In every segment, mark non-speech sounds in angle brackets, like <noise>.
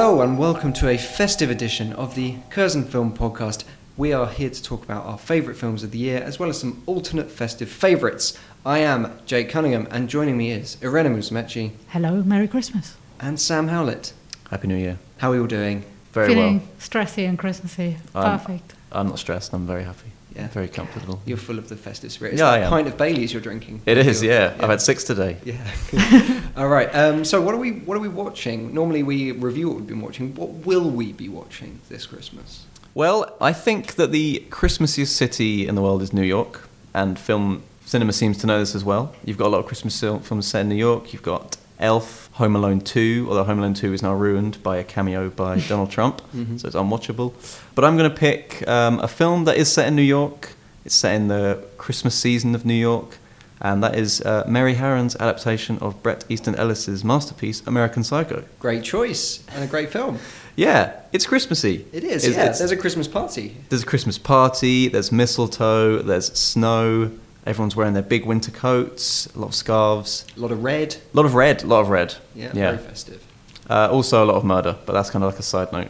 Hello and welcome to a festive edition of the Curzon Film Podcast. We are here to talk about our favourite films of the year as well as some alternate festive favourites. I am Jake Cunningham and joining me is Irena Musumeci Hello, Merry Christmas. and Sam Howlett. Happy New Year. How are you all doing? Very Feeling well. stressy and Christmassy. Um, Perfect. I'm not stressed. I'm very happy. Yeah. Very comfortable. You're full of the festive spirit. Is Yeah, I am. pint of Bailey's you're drinking? It is, You're- yeah. I've had six today. Yeah. <laughs> <laughs> All right. Um, so what are we what are we watching? Normally we review what we've been watching. What will we be watching this Christmas? Well, I think that the Christmassiest city in the world is New York, and film cinema seems to know this as well. You've got a lot of Christmas films set in New York. You've got Elf, Home Alone 2, although Home Alone 2 is now ruined by a cameo by <laughs> Donald Trump, so it's unwatchable. But I'm going to pick um, a film that is set in New York. It's set in the Christmas season of New York, and that is uh, Mary Harron's adaptation of Bret Easton Ellis's masterpiece, American Psycho. Great choice and a great film. Yeah, it's Christmassy. It is. It's- yeah. it's- There's a Christmas party. there's a Christmas party, there's mistletoe, there's snow, everyone's wearing their big winter coats, a lot of scarves, A lot of red. a lot of red, a lot of red. Yeah. yeah. Very festive. Uh, also a lot of murder, but that's kind of like a side note.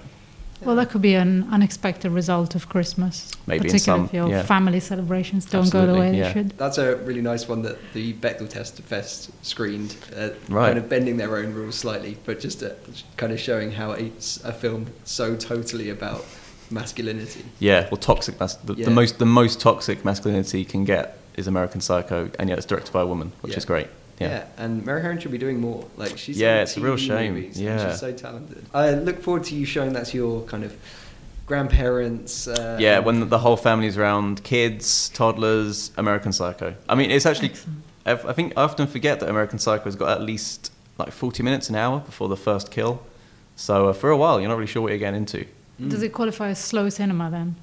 Well, that could be an unexpected result of Christmas. Maybe in particularly some- if your yeah. family celebrations don't go the way yeah. they should. That's a really nice one that the Bechdel Test Fest screened, uh, Right. kind of bending their own rules slightly, but just uh, kind of showing how it's a film so totally about masculinity. Yeah, well, toxic. Mas- the, Yeah. the most the most toxic masculinity can get is American Psycho, and yet it's directed by a woman, which Yeah. is great. Yeah. Yeah. and Mary Harron should be doing more. Like she's Yeah, on it's a real shame. movies, Yeah. she's so talented. I look forward to you showing that to your kind of grandparents. Uh, yeah, when the whole family's around, kids, toddlers, American Psycho. I mean, it's actually. Excellent. I I think I often forget that American Psycho has got at least like 40 minutes an hour before the first kill. So uh, for a while, you're not really sure what you're getting into. Mm. Does it qualify as slow cinema then?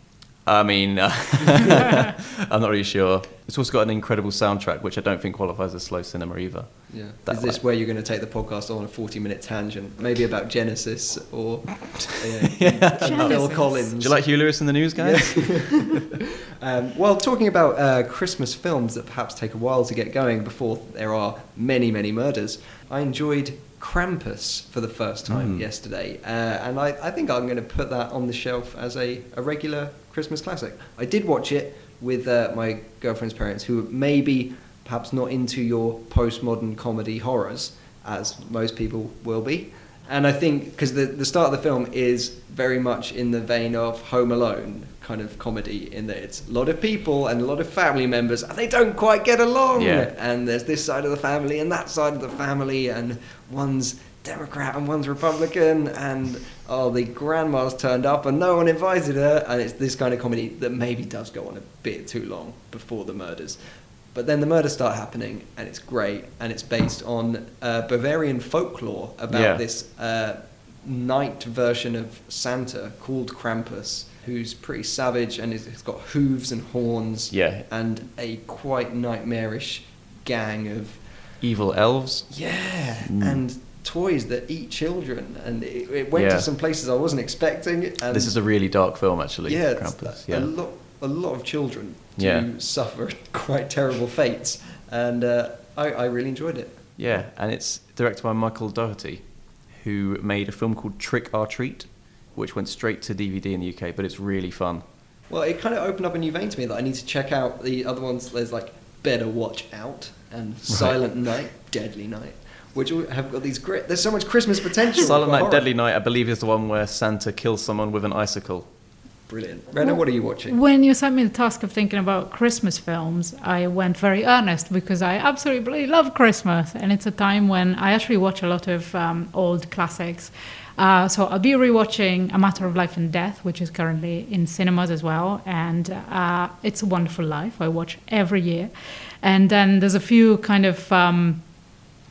I mean, uh, <laughs> I'm not really sure. It's also got an incredible soundtrack, which I don't think qualifies as slow cinema either. Yeah. That Is this way. where you're going to take the podcast on a 40 minute tangent? Maybe about Genesis or <laughs> uh, Yeah. Phil Genesis. Collins. Do you like Huey Lewis in the news, guys? <laughs> Um, well, talking about uh, Christmas films that perhaps take a while to get going before there are many, many murders, I enjoyed Krampus for the first time Mm. yesterday, uh, and I, I think I'm going to put that on the shelf as a, a regular Christmas classic. I did watch it with uh, my girlfriend's parents, who are maybe perhaps not into your postmodern comedy horrors, as most people will be. And I think because the, the start of the film is very much in the vein of Home Alone kind of comedy, in that it's a lot of people and a lot of family members, and they don't quite get along. Yeah. And there's this side of the family and that side of the family, and one's Democrat and one's Republican, and oh, the grandma's turned up and no one invited her, and it's this kind of comedy that maybe does go on a bit too long before the murders. But then the murders start happening, and it's great, and it's based on uh, Bavarian folklore about Yeah. this uh, night version of Santa called Krampus, who's pretty savage and has got hooves and horns, Yeah. and a quite nightmarish gang of Evil elves. yeah, Mm. and toys that eat children, and it, it went Yeah. to some places I wasn't expecting. And this is a really dark film, actually. yeah, Krampus. a Yeah. lot, a lot of children do Yeah. suffer <laughs> quite terrible fates, and uh, I, I really enjoyed it. Yeah, and it's directed by Michael Dougherty, who made a film called Trick or Treat, which went straight to DVD in the UK, but it's really fun. Well, it kind of opened up a new vein to me that I need to check out the other ones. There's like Better Watch Out and Silent Night, Deadly Night, which have got these great. There's so much Christmas potential. Silent Night, horror. Deadly Night, I believe, is the one where Santa kills someone with an icicle. Brilliant. Rena, what are you watching? When you sent me the task of thinking about Christmas films, I went very earnest because I absolutely love Christmas. And it's a time when I actually watch a lot of um, old classics. Uh, so I'll be rewatching A Matter of Life and Death, which is currently in cinemas as well. And uh, It's a Wonderful Life, I watch every year. And then there's a few kind of. Um,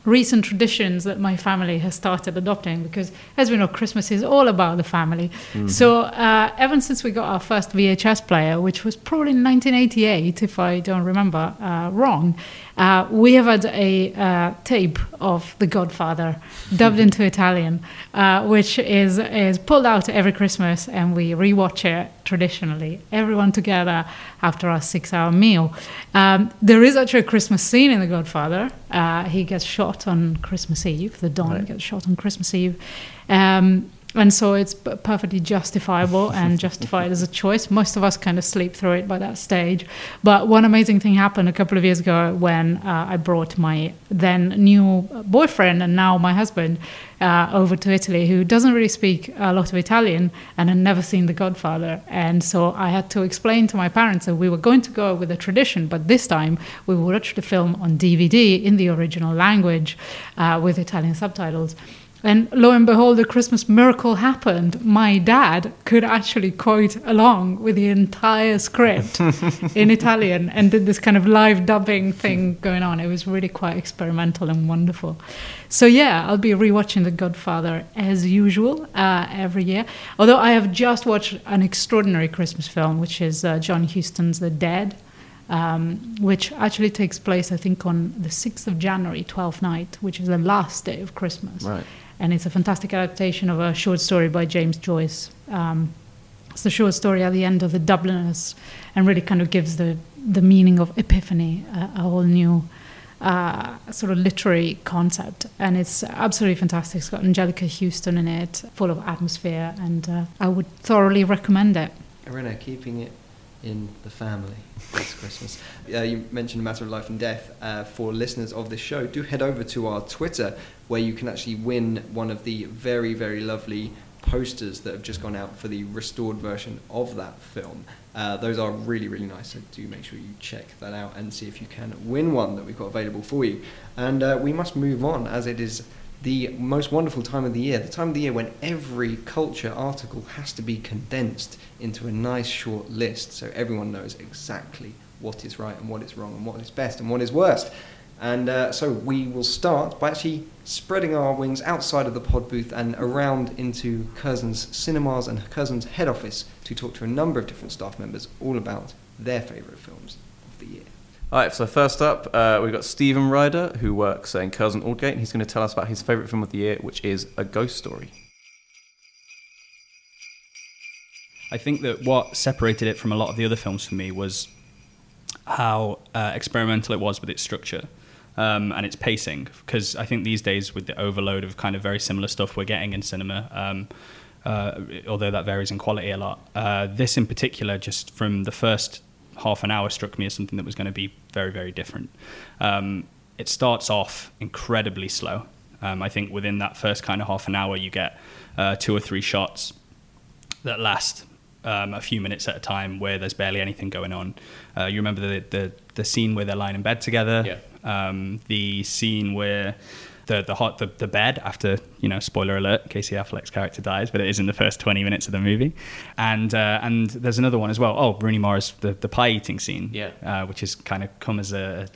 recent traditions that my family has started adopting because, as we know, Christmas is all about the family. Mm-hmm. So, uh, ever since we got our first VHS player, which was probably in 1988, if I don't remember uh, wrong, uh, we have had a uh, tape of The Godfather dubbed into Italian, uh, which is is pulled out every Christmas, and we rewatch it traditionally, everyone together after our six-hour meal. Um, there is actually a Christmas scene in The Godfather. Uh, he gets shot on Christmas Eve. The Don right. gets shot on Christmas Eve. Um, and so it's perfectly justifiable and justified as a choice. Most of us kind of sleep through it by that stage. But one amazing thing happened a couple of years ago when uh, I brought my then new boyfriend and now my husband uh, over to Italy, who doesn't really speak a lot of Italian and had never seen The Godfather. And so I had to explain to my parents that we were going to go with a tradition, but this time we would watch the film on DVD in the original language uh, with Italian subtitles. And lo and behold, the Christmas miracle happened. My dad could actually quote along with the entire script <laughs> in Italian and did this kind of live dubbing thing going on. It was really quite experimental and wonderful. So, yeah, I'll be rewatching The Godfather as usual uh, every year. Although I have just watched an extraordinary Christmas film, which is uh, John Huston's The Dead. Um, which actually takes place, I think, on the 6th of January, 12th night, which is the last day of Christmas. Right and it's a fantastic adaptation of a short story by James Joyce. Um, it's the short story at the end of the Dubliners, and really kind of gives the the meaning of epiphany a, whole new uh, sort of literary concept, and it's absolutely fantastic. It's got Anjelica Huston in it, full of atmosphere, and uh, I would thoroughly recommend it. Irina, keeping it in the family this Christmas. Uh, you mentioned a matter of life and death. Uh, for listeners of this show, do head over to our Twitter where you can actually win one of the very, very lovely posters that have just gone out for the restored version of that film. Uh, those are really, really nice, so do make sure you check that out and see if you can win one that we've got available for you. And uh, we must move on as it is the most wonderful time of the year, the time of the year when every culture article has to be condensed into a nice short list so everyone knows exactly what is right and what is wrong and what is best and what is worst. And uh, so we will start by actually spreading our wings outside of the pod booth and around into Curzon's cinemas and Curzon's head office to talk to a number of different staff members all about their favourite films of the year. All right, so first up, uh, we've got Steven Ryder, who works in Curzon Aldgate. And he's going to tell us about his favourite film of the year, which is A Ghost Story. I think that what separated it from a lot of the other films for me was how uh, experimental it was with its structure um, and its pacing. Because I think these days, with the overload of kind of very similar stuff we're getting in cinema, um, uh, although that varies in quality a lot, uh, this in particular, just from the first half an hour struck me as something that was going to be very, very different. Um, it starts off incredibly slow. Um, I think within that first kind of half an hour, you get uh, two or three shots that last um, a few minutes at a time where there's barely anything going on. Uh, you remember the, the, the scene where they're lying in bed together, yeah. um, the scene where the the hot the, the bed after you know spoiler alert Casey Affleck's character dies but it is in the first 20 minutes of the movie. And uh, and there's another one as well. Oh Rooney Mara's the, the pie eating scene yeah. uh, which has kind of come as a,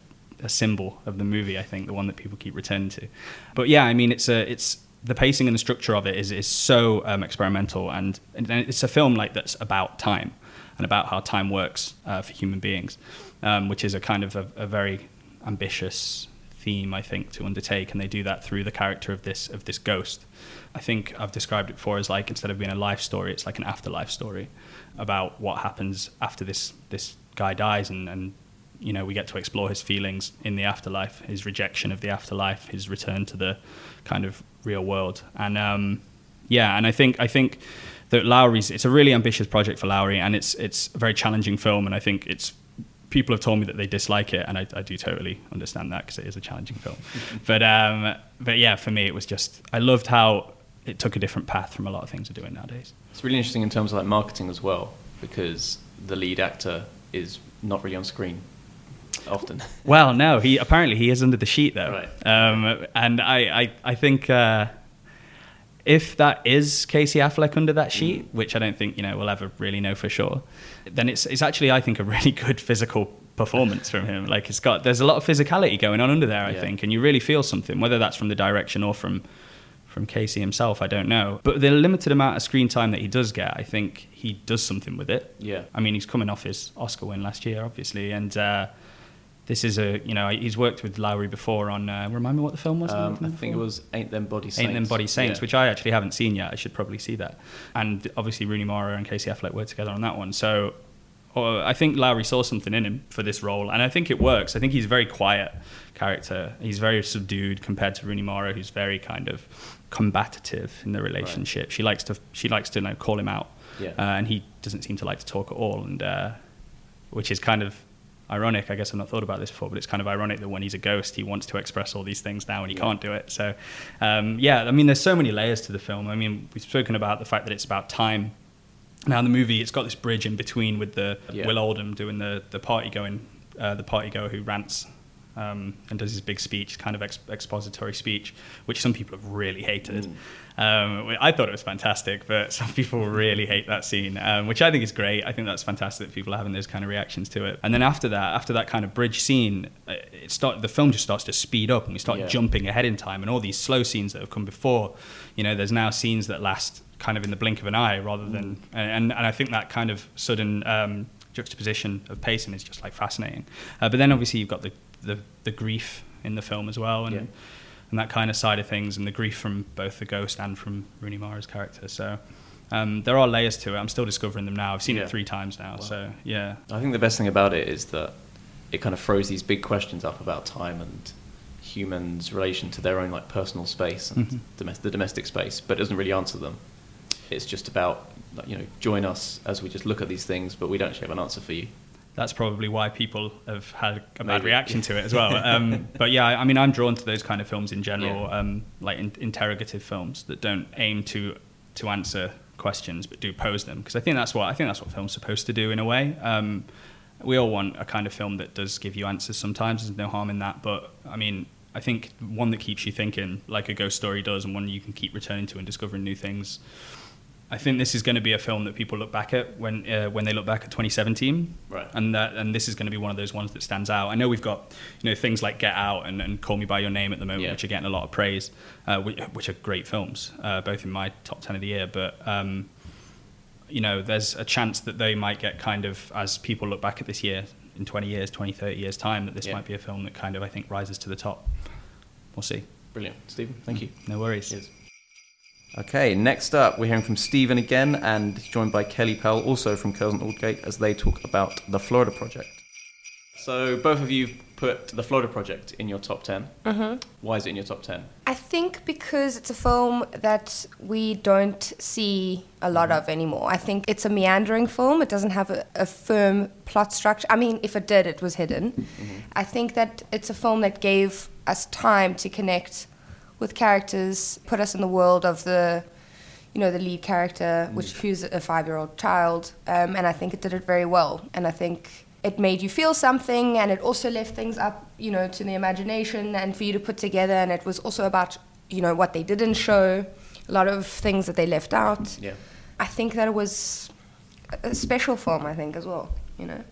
a symbol of the movie I think the one that people keep returning to. But yeah I mean it's a it's the pacing and the structure of it is is so um, experimental and, and it's a film like that's about time and about how time works uh, for human beings um, which is a kind of a, a very ambitious theme I think to undertake, and they do that through the character of this of this ghost. I think I've described it before as like instead of being a life story, it's like an afterlife story about what happens after this this guy dies, and and you know we get to explore his feelings in the afterlife, his rejection of the afterlife, his return to the kind of real world, and um, yeah, and I think I think that Lowery's it's a really ambitious project for Lowery, and it's it's a very challenging film, and I think it's people have told me that they dislike it, and I, I do totally understand that because it is a challenging film. <laughs> but um, but yeah, for me, it was just I loved how it took a different path from a lot of things we're doing nowadays. It's really interesting in terms of like marketing as well. because the lead actor is not really on screen often. Well, no, he apparently he is under the sheet though, Right. um, and I I, I think uh, if that is Casey Affleck under that sheet, which I don't think you know we'll ever really know for sure, then it's it's actually I think a really <laughs> good physical performance from him. Like it's got there's a lot of physicality going on under there, I Yeah. think, and you really feel something, whether that's from the direction or from from Casey himself, I don't know. But the limited amount of screen time that he does get, I think he does something with it. Yeah. I mean, he's coming off his Oscar win last year, obviously, and uh, this is a you know he's worked with Lowery before on. Uh, remind me what the film was. Um, I think it was Ain't Them Body Saints. Ain't Them Body Saints, Yeah. which I actually haven't seen yet. I should probably see that. And obviously Rooney Mara and Casey Affleck worked together on that one. So uh, I think Lowery saw something in him for this role, and I think it works. I think he's a very quiet character. He's very subdued compared to Rooney Mara, who's very kind of combative in the relationship. She likes to she likes to you know, call him out, Yeah. uh, and he doesn't seem to like to talk at all, and uh, which is kind of ironic. I guess I've not thought about this before, but it's kind of ironic that when he's a ghost, he wants to express all these things now and he Yeah. can't do it. So, um, yeah, I mean, there's so many layers to the film. I mean, we've spoken about the fact that it's about time. Now, in the movie, it's got this bridge in between with the Yeah. Will Oldham doing the the party going, uh, the party goer who rants. Um, and does his big speech, kind of ex- expository speech, which some people have really hated. Um, I thought it was fantastic, but <laughs> some people really hate that scene, um, which I think is great. I think that's fantastic that people are having those kind of reactions to it. And then after that, after that kind of bridge scene, uh, it start the film just starts to speed up, and we start Yeah. jumping ahead in time, and all these slow scenes that have come before. You know, there's now scenes that last kind of in the blink of an eye, rather than and and I think that kind of sudden. Um, juxtaposition of pacing is just like fascinating uh, but then obviously you've got the, the the grief in the film as well and Yeah. And that kind of side of things, and the grief from both the ghost and from Rooney Mara's character. So um, there are layers to it. I'm still discovering them now. I've seen Yeah. it three times now. So yeah, I think the best thing about it is that it kind of throws these big questions up about time and humans' relation to their own like personal space and Mhm. domes- the domestic space, but it doesn't really answer them. It's just about you know join us as we just look at these things, but we don't actually have an answer for you. That's probably why people have had a bad Maybe. reaction to it as well. <laughs> Um, but yeah, I I mean, I'm drawn to those kind of films in general, Yeah. um, like in, interrogative films that don't aim to to answer questions but do pose them because I think that's what I think that's what film's supposed to do in a way. Um, we all want a kind of film that does give you answers sometimes. There's no harm in that, but I mean. I think one that keeps you thinking, like a ghost story does, and one you can keep returning to and discovering new things. I think this is going to be a film that people look back at when uh, when they look back at 2017, Right. and that and this is going to be one of those ones that stands out. I know we've got you know things like Get Out and, and Call Me by Your Name at the moment, Yeah. which are getting a lot of praise, uh, which, which are great films, uh, both in my top ten of the year. But um, you know, there's a chance that they might get kind of as people look back at this year in 20 years, 20, 30 years time, that this Yeah. might be a film that kind of I think rises to the top. We'll see. Brilliant, Stephen. Thank you. No worries. Cheers. Okay, next up, we're hearing from Stephen again, and he's joined by Kelly Powell, also from Curzon Aldgate, as they talk about the Florida Project. So, both of you put the Florida Project in your top 10. Mm-hmm. Why is it in your top 10? I think because it's a film that we don't see a lot of anymore. I think it's a meandering film. It doesn't have a, a firm plot structure. I mean, if it did, it was hidden. I think that it's a film that gave us time to connect with characters, put us in the world of the, you know, the lead character, which who's a five-year-old child, um, and I think it did it very well. And I think it made you feel something, and it also left things up, you know, to the imagination and for you to put together. And it was also about, you know, what they didn't show, a lot of things that they left out. Yeah. I think that it was a a special film. I think as well, you know.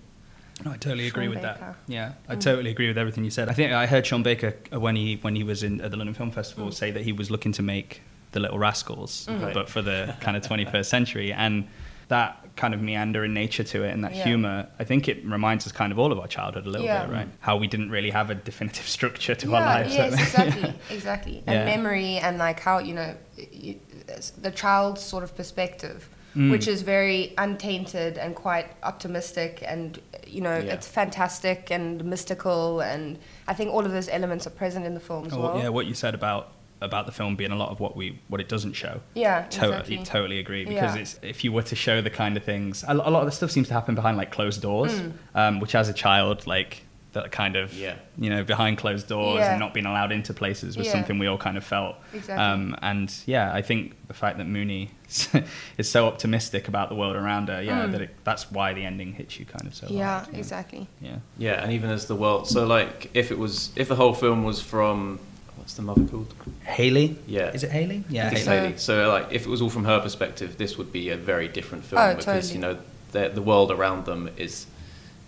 No, I totally agree Sean with Baker. that. Yeah, I totally agree with everything you said. I think I heard Sean Baker uh, when he when he was in at the London Film Festival Mm. say that he was looking to make The Little Rascals, Right. but for the <laughs> kind of 21st century, and that kind of meandering nature to it and that Yeah. humor, I think it reminds us kind of all of our childhood a little Yeah. bit, right? How we didn't really have a definitive <laughs> structure to our yeah, lives. yes, <laughs> exactly, exactly. And Yeah. memory and like how you know the child's sort of perspective, Mm. which is very untainted and quite optimistic, and you know Yeah. it's fantastic and mystical, and I think all of those elements are present in the film as Oh, well. yeah, what you said about about the film being a lot of what we what it doesn't show. Yeah, totally, exactly. totally agree. Because Yeah. it's if you were to show the kind of things, a, a lot of the stuff seems to happen behind like closed doors, Mm. um, which as a child, like that kind of Yeah. you know behind closed doors Yeah. and not being allowed into places was Yeah. something we all kind of felt. Exactly. Um, and yeah, I think the fact that Mooney <laughs> is so optimistic about the world around her, yeah, Mm. that it, that's why the ending hits you kind of so yeah, hard. exactly. Yeah. Yeah, and even as the world. So like, if it was, if the whole film was from, what's the mother called? Haley? Yeah. Is it Haley? Yeah. I think it's Haley. Haley. So like, if it was all from her perspective, this would be a very different film Oh, because totally. you know the the world around them is.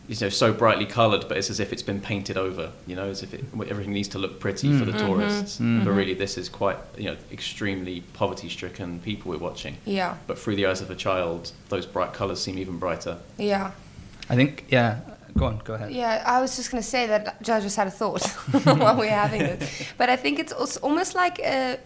You know, so brightly coloured, but it's as if it's been painted over. You know, as if it, everything needs to look pretty for the Mm-hmm. tourists. But really, this is quite, you know, extremely poverty-stricken people we're watching. Yeah, But through the eyes of a child, those bright colours seem even brighter. yeah. I think, yeah. Go on, go ahead. Yeah, I was just going to say that I just had a thought <laughs> <laughs> while we are having this. But I think it's also almost like a,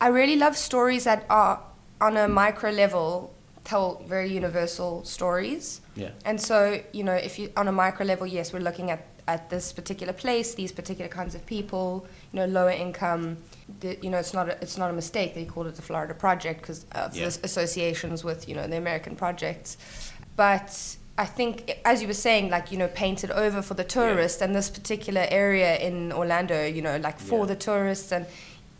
I really love stories that are on a micro level tell very universal stories. Yeah. And so, you know, if you on a micro level, yes, we're looking at, at this particular place, these particular kinds of people, you know, lower income. The, you know, it's not a, it's not a mistake they you called it the Florida Project because of Yeah. the associations with you know the American projects. But I think, as you were saying, like you know, painted over for the tourists, and this particular area in Orlando, you know, like for Yeah. the tourists, and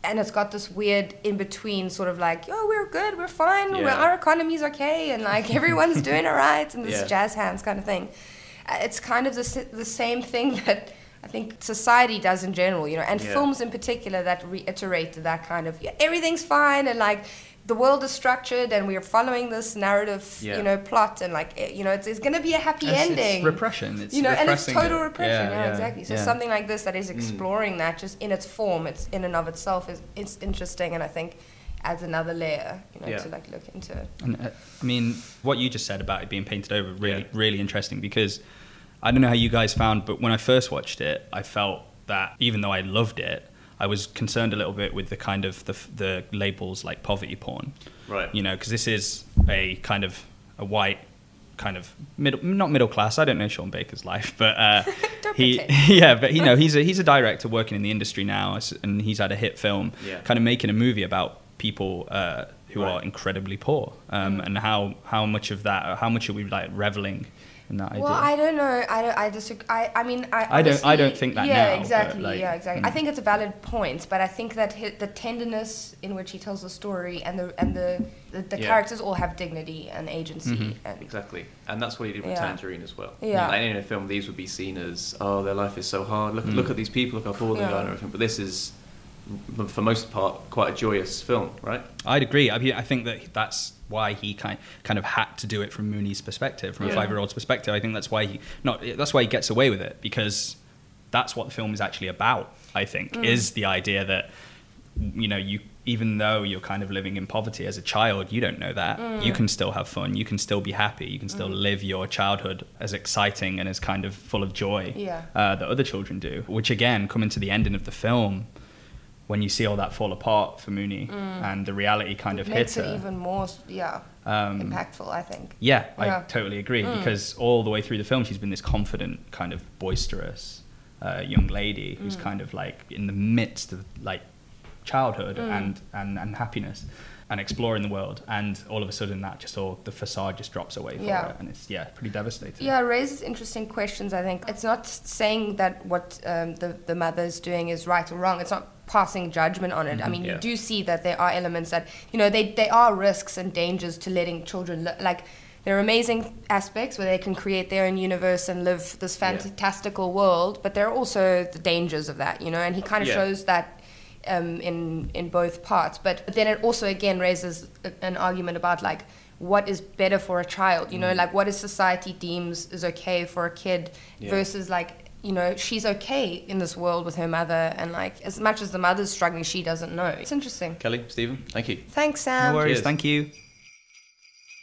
and it's got this weird in between, sort of like, oh, we're good, we're fine, we're, our economy's okay, and like <laughs> everyone's doing all right, and this Yeah. jazz hands kind of thing. Uh, It's kind of the the same thing <laughs> that. I think society does in general, you know, and Yeah. films in particular that reiterate that kind of yeah, everything's fine and like the world is structured and we are following this narrative, Yeah. you know, plot and like eh, you know, it's, it's going to be a happy It's- ending. It's repression. It's you know, and it's total it. repression. Yeah, Yeah, yeah, exactly. So something like this that is Mm. exploring that just in its form, it's in and of itself is it's interesting, and I think adds another layer, you know, to like look into. it. And uh, I mean, what you just said about it being painted over really, really interesting because I don't know how you guys found, but when I first watched it, I felt that even though I loved it, I was concerned a little bit with the kind of the, the labels like poverty porn. Right. You know, because this is a kind of a white kind of middle, not middle class. I don't know Sean Baker's life, but uh, <laughs> he, <laughs> yeah, but you know, he's a he's a director working in the industry now, and he's had a hit film, Yeah. kind of making a movie about people uh, who Right. are incredibly poor, um, Mm. and how how much of that, how much are we like reveling in that idea? Well, I don't know. I don't. I disagree. I. I mean, I. I don't- I don't think that Yeah, now, exactly. like, yeah, exactly. I mm. think it's a valid point, but I think that hi the tenderness in which he tells the story and the and the the, the Yeah. characters all have dignity and agency. Mhm. And Exactly, and that's what he did with Yeah. Tangerine as well. Yeah. Like, in a film, these would be seen as, oh, their life is so hard. Look, Mm. look at these people. Look how poor they Yeah. are and everything. But this is, m- for most part, quite a joyous film, right? I'd agree. I mean, I think that that's why he kind kind of had to do it from Mooney's perspective, from a five-year-old's perspective. I think that's why he not that's why he gets away with it because that's what the film is actually about. I think mm. is the idea that you know you even though you're kind of living in poverty as a child, you don't know that mm. you can still have fun, you can still be happy, you can mm. still live your childhood as exciting and as kind of full of joy Yeah. uh, that other children do. Which again, coming to the ending of the film. When you see all that fall apart for Mooney and the reality kind it of makes hits it her, even more, yeah, um, impactful. I think. yeah, I totally agree because all the way through the film, she's been this confident, kind of boisterous uh, young lady who's kind of like in the midst of like childhood and, and, and happiness and exploring the world. And all of a sudden, that just all the facade just drops away for Yeah. her, and it's yeah, pretty devastating. Yeah, it raises interesting questions. I think it's not saying that what um, the the mother is doing is right or wrong. It's not passing judgment on it. I mean, Yeah. you do see that there are elements that you know they they are risks and dangers to letting children li- like. There are amazing aspects where they can create their own universe and live this Yeah. fantastical world, but there are also the dangers of that, you know. And he kind of Yeah. shows that um, in in both parts. But then it also again raises a, an argument about like what is better for a child. You Mm. know, like what is society deems is okay for a kid Yeah. versus like you know she's okay in this world with her mother and like as much as the mother's struggling, she doesn't know. It's interesting. Kelly, Stephen, thank you. Thanks, Sam. No worries, Cheers. thank you.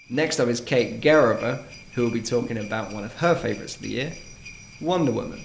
Next up is Kate Gerova, who will be talking about one of her favourites of the year, Wonder Woman.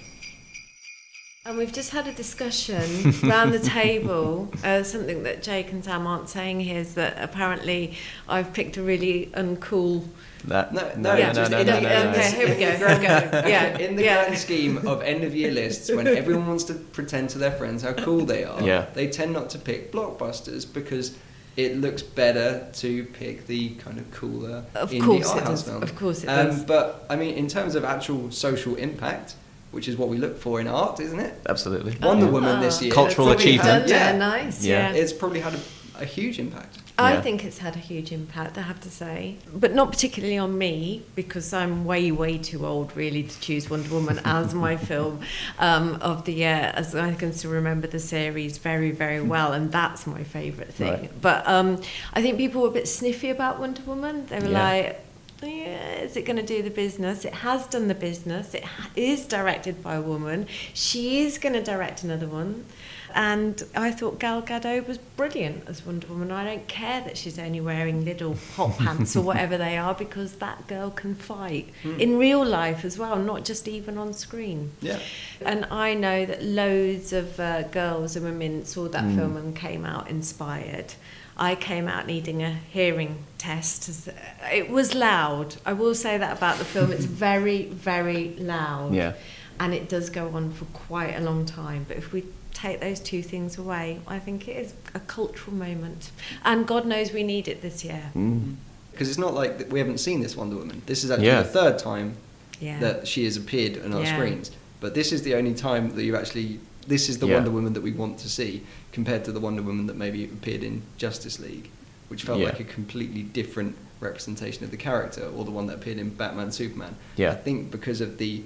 And we've just had a discussion <laughs> round the table. Uh, something that Jake and Sam aren't saying here is that apparently I've picked a really uncool. That No, no, no, no, just no, in no, no, no, Okay, here we go. Here we go. Yeah, In the yeah. grand scheme of end of year lists, when everyone wants to pretend to their friends how cool they are, Yeah. they tend not to pick blockbusters because it looks better to pick the kind of cooler Of indie course art house does. films. Of course it um, does. But I mean, in terms of actual social impact, which is what we look for in art, isn't it? Absolutely. Wonder Yeah. Woman this year. Cultural achievement. had- yeah, Yeah, nice. Yeah. Yeah. it's probably had a, a huge impact. I Yeah. think it's had a huge impact, I have to say, but not particularly on me because I'm way, way too old really to choose Wonder Woman <laughs> as my film um, of the year. As I can still remember the series very, very well, and that's my favourite thing. Right. But um, I think people were a bit sniffy about Wonder Woman. They were Yeah. like. Yeah, is it going to do the business? It has done the business. It ha- is directed by a woman. She is going to direct another one. And I thought Gal Gadot was brilliant as Wonder Woman. I don't care that she's only wearing little hot <laughs> pants or whatever they are because that girl can fight in real life as well, not just even on screen. Yeah. And I know that loads of uh, girls and women saw that Mm. film and came out inspired. I came out needing a hearing test. It was loud. I will say that about the film. It's <laughs> very, very loud. Yeah. And it does go on for quite a long time. But if we take those two things away, I think it is a cultural moment. And God knows we need it this year. Mm. Because it's not like we haven't seen this Wonder Woman. This is actually Yeah. the third time Yeah. that she has appeared on our Yeah. screens. But this is the only time that you actually. This is the Yeah. Wonder Woman that we want to see, compared to the Wonder Woman that maybe appeared in Justice League, which felt Yeah. like a completely different representation of the character, or the one that appeared in Batman Superman. Yeah. I think because of the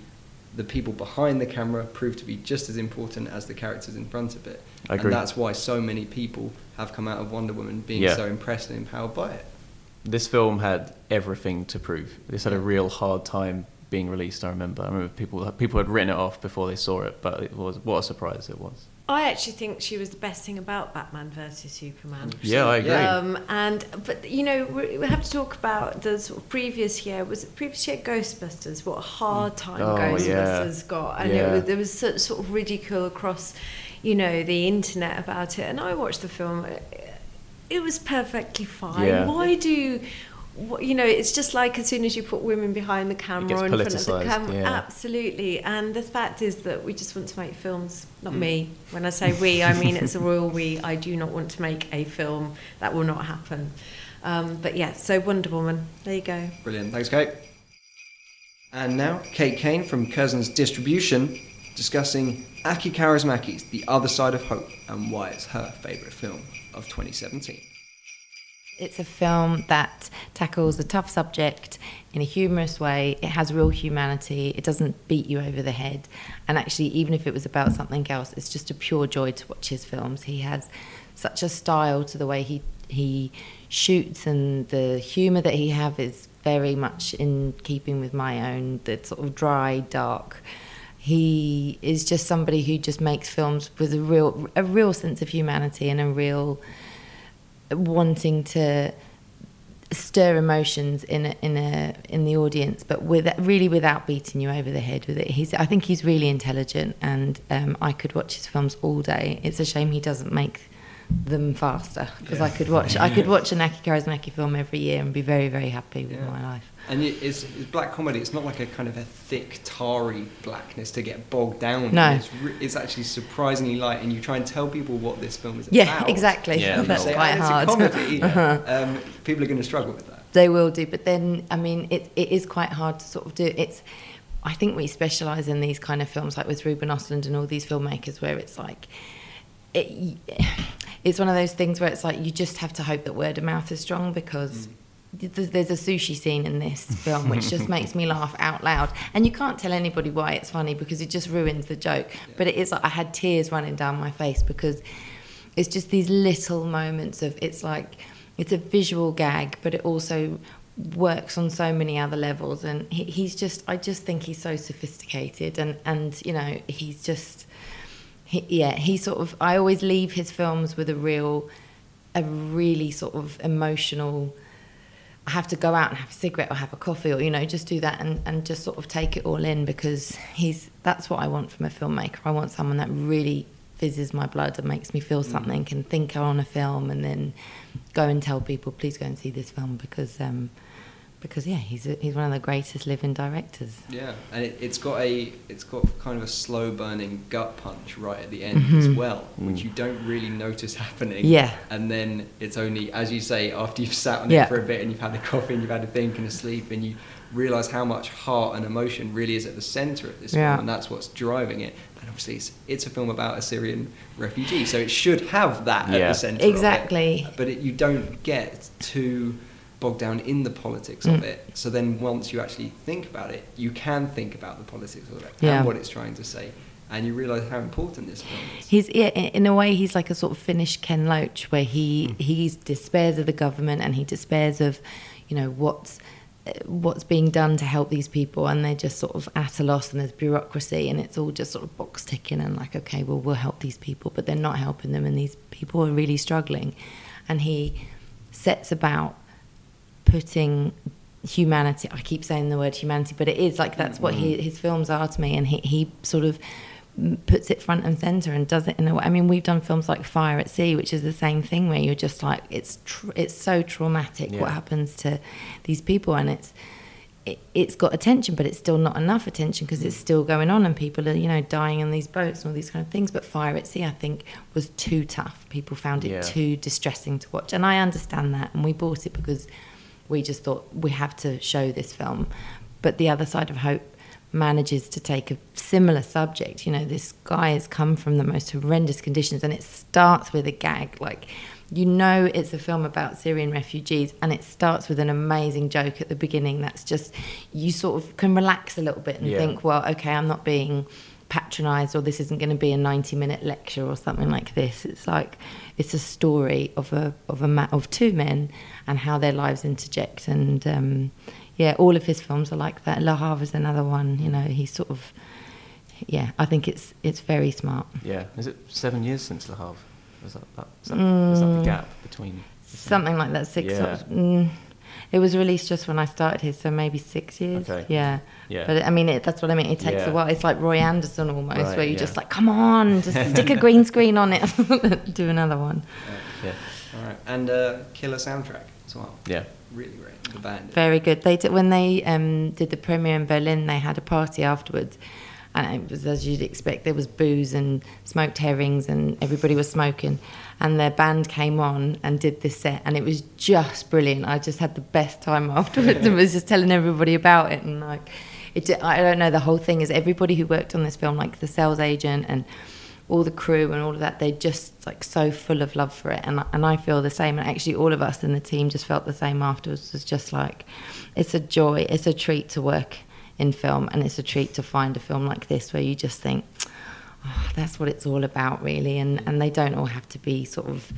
the people behind the camera proved to be just as important as the characters in front of it. I agree. And that's why so many people have come out of Wonder Woman being Yeah. so impressed and empowered by it. This film had everything to prove. This had a real hard time being released. I remember. I remember people people had written it off before they saw it, but it was what a surprise it was. I actually think she was the best thing about Batman versus Superman. Yeah, I agree. Um, and but you know we we have to talk about the sort of previous year. Was it previous year Ghostbusters? What a hard time Oh, yeah. Ghostbusters got, and Yeah. it was, there was sort sort of ridicule across, you know, the internet about it. And I watched the film. It was perfectly fine. Yeah. Why do? Wh- You know, it's just like as soon as you put women behind the camera gets in front of the politicised, camera, yeah. absolutely. And the fact is that we just want to make films, not Mm. me. When I say we, I mean it's a royal we. I do not want to make a film. That will not happen. Um, but yeah, so Wonder Woman. There you go. Brilliant. Thanks, Kate. And now, Cate Kane from Curzon Distribution discussing Aki Kaurismäki's The Other Side of Hope and why it's her favourite film of 2017. It's a film that tackles a tough subject in a humorous way. It has real humanity. It doesn't beat you over the head. And actually, even if it was about something else, it's just a pure joy to watch his films. He has such a style to the way he he shoots, and the humour that he have is very much in keeping with my own. The sort of dry, dark. He is just somebody who just makes films with a real a real sense of humanity and a real wanting to stir emotions in a, in a in the audience, but with really without beating you over the head with it. He's I think he's really intelligent, and um, I could watch his films all day. It's a shame he doesn't make them faster because I could watch I could watch an Aki Kaurismäki film every year and be very very happy with Yeah. my life. And it's, it's black comedy. It's not like a kind of a thick, tarry blackness to get bogged down. No. It's, re- it's actually surprisingly light, and you try and tell people what this film is Yeah, about. exactly. Yeah, <laughs> And That's say, quite "Oh, hard. It's a comedy. um, people are going to struggle with that. They will do, but then I mean, it, it is quite hard to sort of do. It's, I think we specialise in these kind of films, like with Ruben Ostlund and all these filmmakers, where it's like, it, <sighs> it's one of those things where it's like you just have to hope that word of mouth is strong because. th- There's a sushi scene in this <laughs> film which just makes me laugh out loud, and you can't tell anybody why it's funny because it just ruins the joke. But it is like I had tears running down my face because it's just these little moments of it's like it's a visual gag but it also works on so many other levels. And he, he's just i just think he's so sophisticated and and you know he's just he, yeah he sort of i always leave his films with a real a really sort of emotional I have to go out and have a cigarette or have a coffee or you know just do that and, and just sort of take it all in because he's that's what I want from a filmmaker. I want someone that really fizzes my blood and makes me feel something and think on a film and then go and tell people please go and see this film because um, because yeah, he's a, he's one of the greatest living directors. Yeah, and it, it's got a it's got kind of a slow burning gut punch right at the end as well, which you don't really notice <laughs> happening. Mm-hmm. Yeah. and then it's only as you say after you've sat on Yeah. it for a bit and you've had a coffee and you've had a think and a sleep and you realize how much heart and emotion really is at the center of this Yeah. film and that's what's driving it. And obviously, it's, it's a film about a Syrian refugee, so it should have that at the center. of it. Exactly. but it, you don't get too bogged down in the politics of Mm. it. So then once you actually think about it, you can think about the politics of it Yeah. and what it's trying to say. And you realise how important this film is. He's yeah, in a way he's like a sort of Finnish Ken Loach, where he he despairs of the government and he despairs of, you know, what's what's being done to help these people, and they're just sort of at a loss, and there's bureaucracy, and it's all just sort of box ticking, and like, okay, well, we'll help these people, but they're not helping them, and these people are really struggling, and he sets about putting humanity i keep saying the word humanity but it is like that's what he, his films are to me and he, he sort of mm, puts it front and center and does it in a way. I mean we've done films like fire at sea which is the same thing where you're just like it's tr- it's so traumatic what happens to these people and it's it, it's got attention but it's still not enough attention because it's still going on and people are you know dying in these boats and all these kind of things. But fire at sea i think was too tough. People found it Yeah. too distressing to watch and i understand that and we bought it because we just thought we have to show this film. But the other side of hope manages to take a similar subject. You know, this guy has come from the most horrendous conditions, and it starts with a gag. Like, you know, it's a film about Syrian refugees, and it starts with an amazing joke at the beginning. That's just, you sort of can relax a little bit and Yeah. think, well, okay, I'm not being patronized or this isn't going to be a 90 minute lecture or something like this it's like it's a story of a of a ma- of two men and how their lives interject and um, yeah all of his films are like that Le Havre is another one you know he's sort of yeah I think it's it's very smart Yeah. Is it seven years since Le Havre? Is that, that, is that, is that the Mm. gap between? something like that six Yeah. mm, it was released just when I started here so maybe six years Okay. yeah Yeah. But I mean, it, that's what I mean. It takes Yeah. a while. It's like Roy Andersson almost, Right, where you're yeah. just like, come on, just <laughs> stick a green screen on it, <laughs> do another one. Yeah. All right, and uh, killer soundtrack as well. Yeah. Really great. The band. Very good. They did, when they um, did the premiere in Berlin, they had a party afterwards, and it was as you'd expect. There was booze and smoked herrings, and everybody was smoking. And their band came on and did this set, and it was just brilliant. I just had the best time <laughs> afterwards, and was just telling everybody about it. And like, it, I don't know. The whole thing is everybody who worked on this film, like the sales agent and all the crew and all of that, they're just like so full of love for it. And, and I feel the same. And actually, all of us in the team just felt the same afterwards. It's just like, it's a joy, it's a treat to work in film. And it's a treat to find a film like this where you just think, oh, <sighs> that's what it's all about, really. And, and they don't all have to be sort of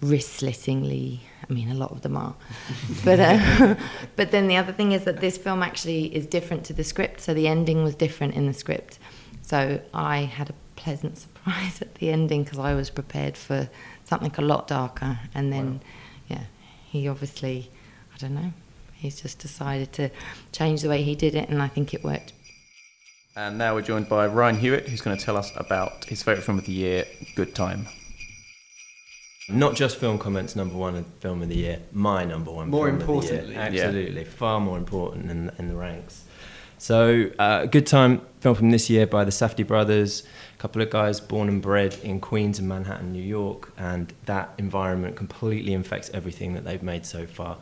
wrist slittingly. I mean, a lot of them are. <laughs> but, uh, <laughs> but then the other thing is that this film actually is different to the script. So the ending was different in the script. So I had a pleasant <laughs> surprise at the ending because I was prepared for something a lot darker. And then, yeah, he obviously, I don't know, he's just decided to change the way he did it, and I think it worked. And now we're joined by Ryan Hewitt, who's going to tell us about his favourite film of the year, Good Time. Not just film comments number one and film of the year, my number one. More film of the year. importantly. absolutely, far more important in, in the ranks. So, uh, good time film from this year by the Safdie brothers. A couple of guys born and bred in Queens and Manhattan, New York, and that environment completely infects everything that they've made so far.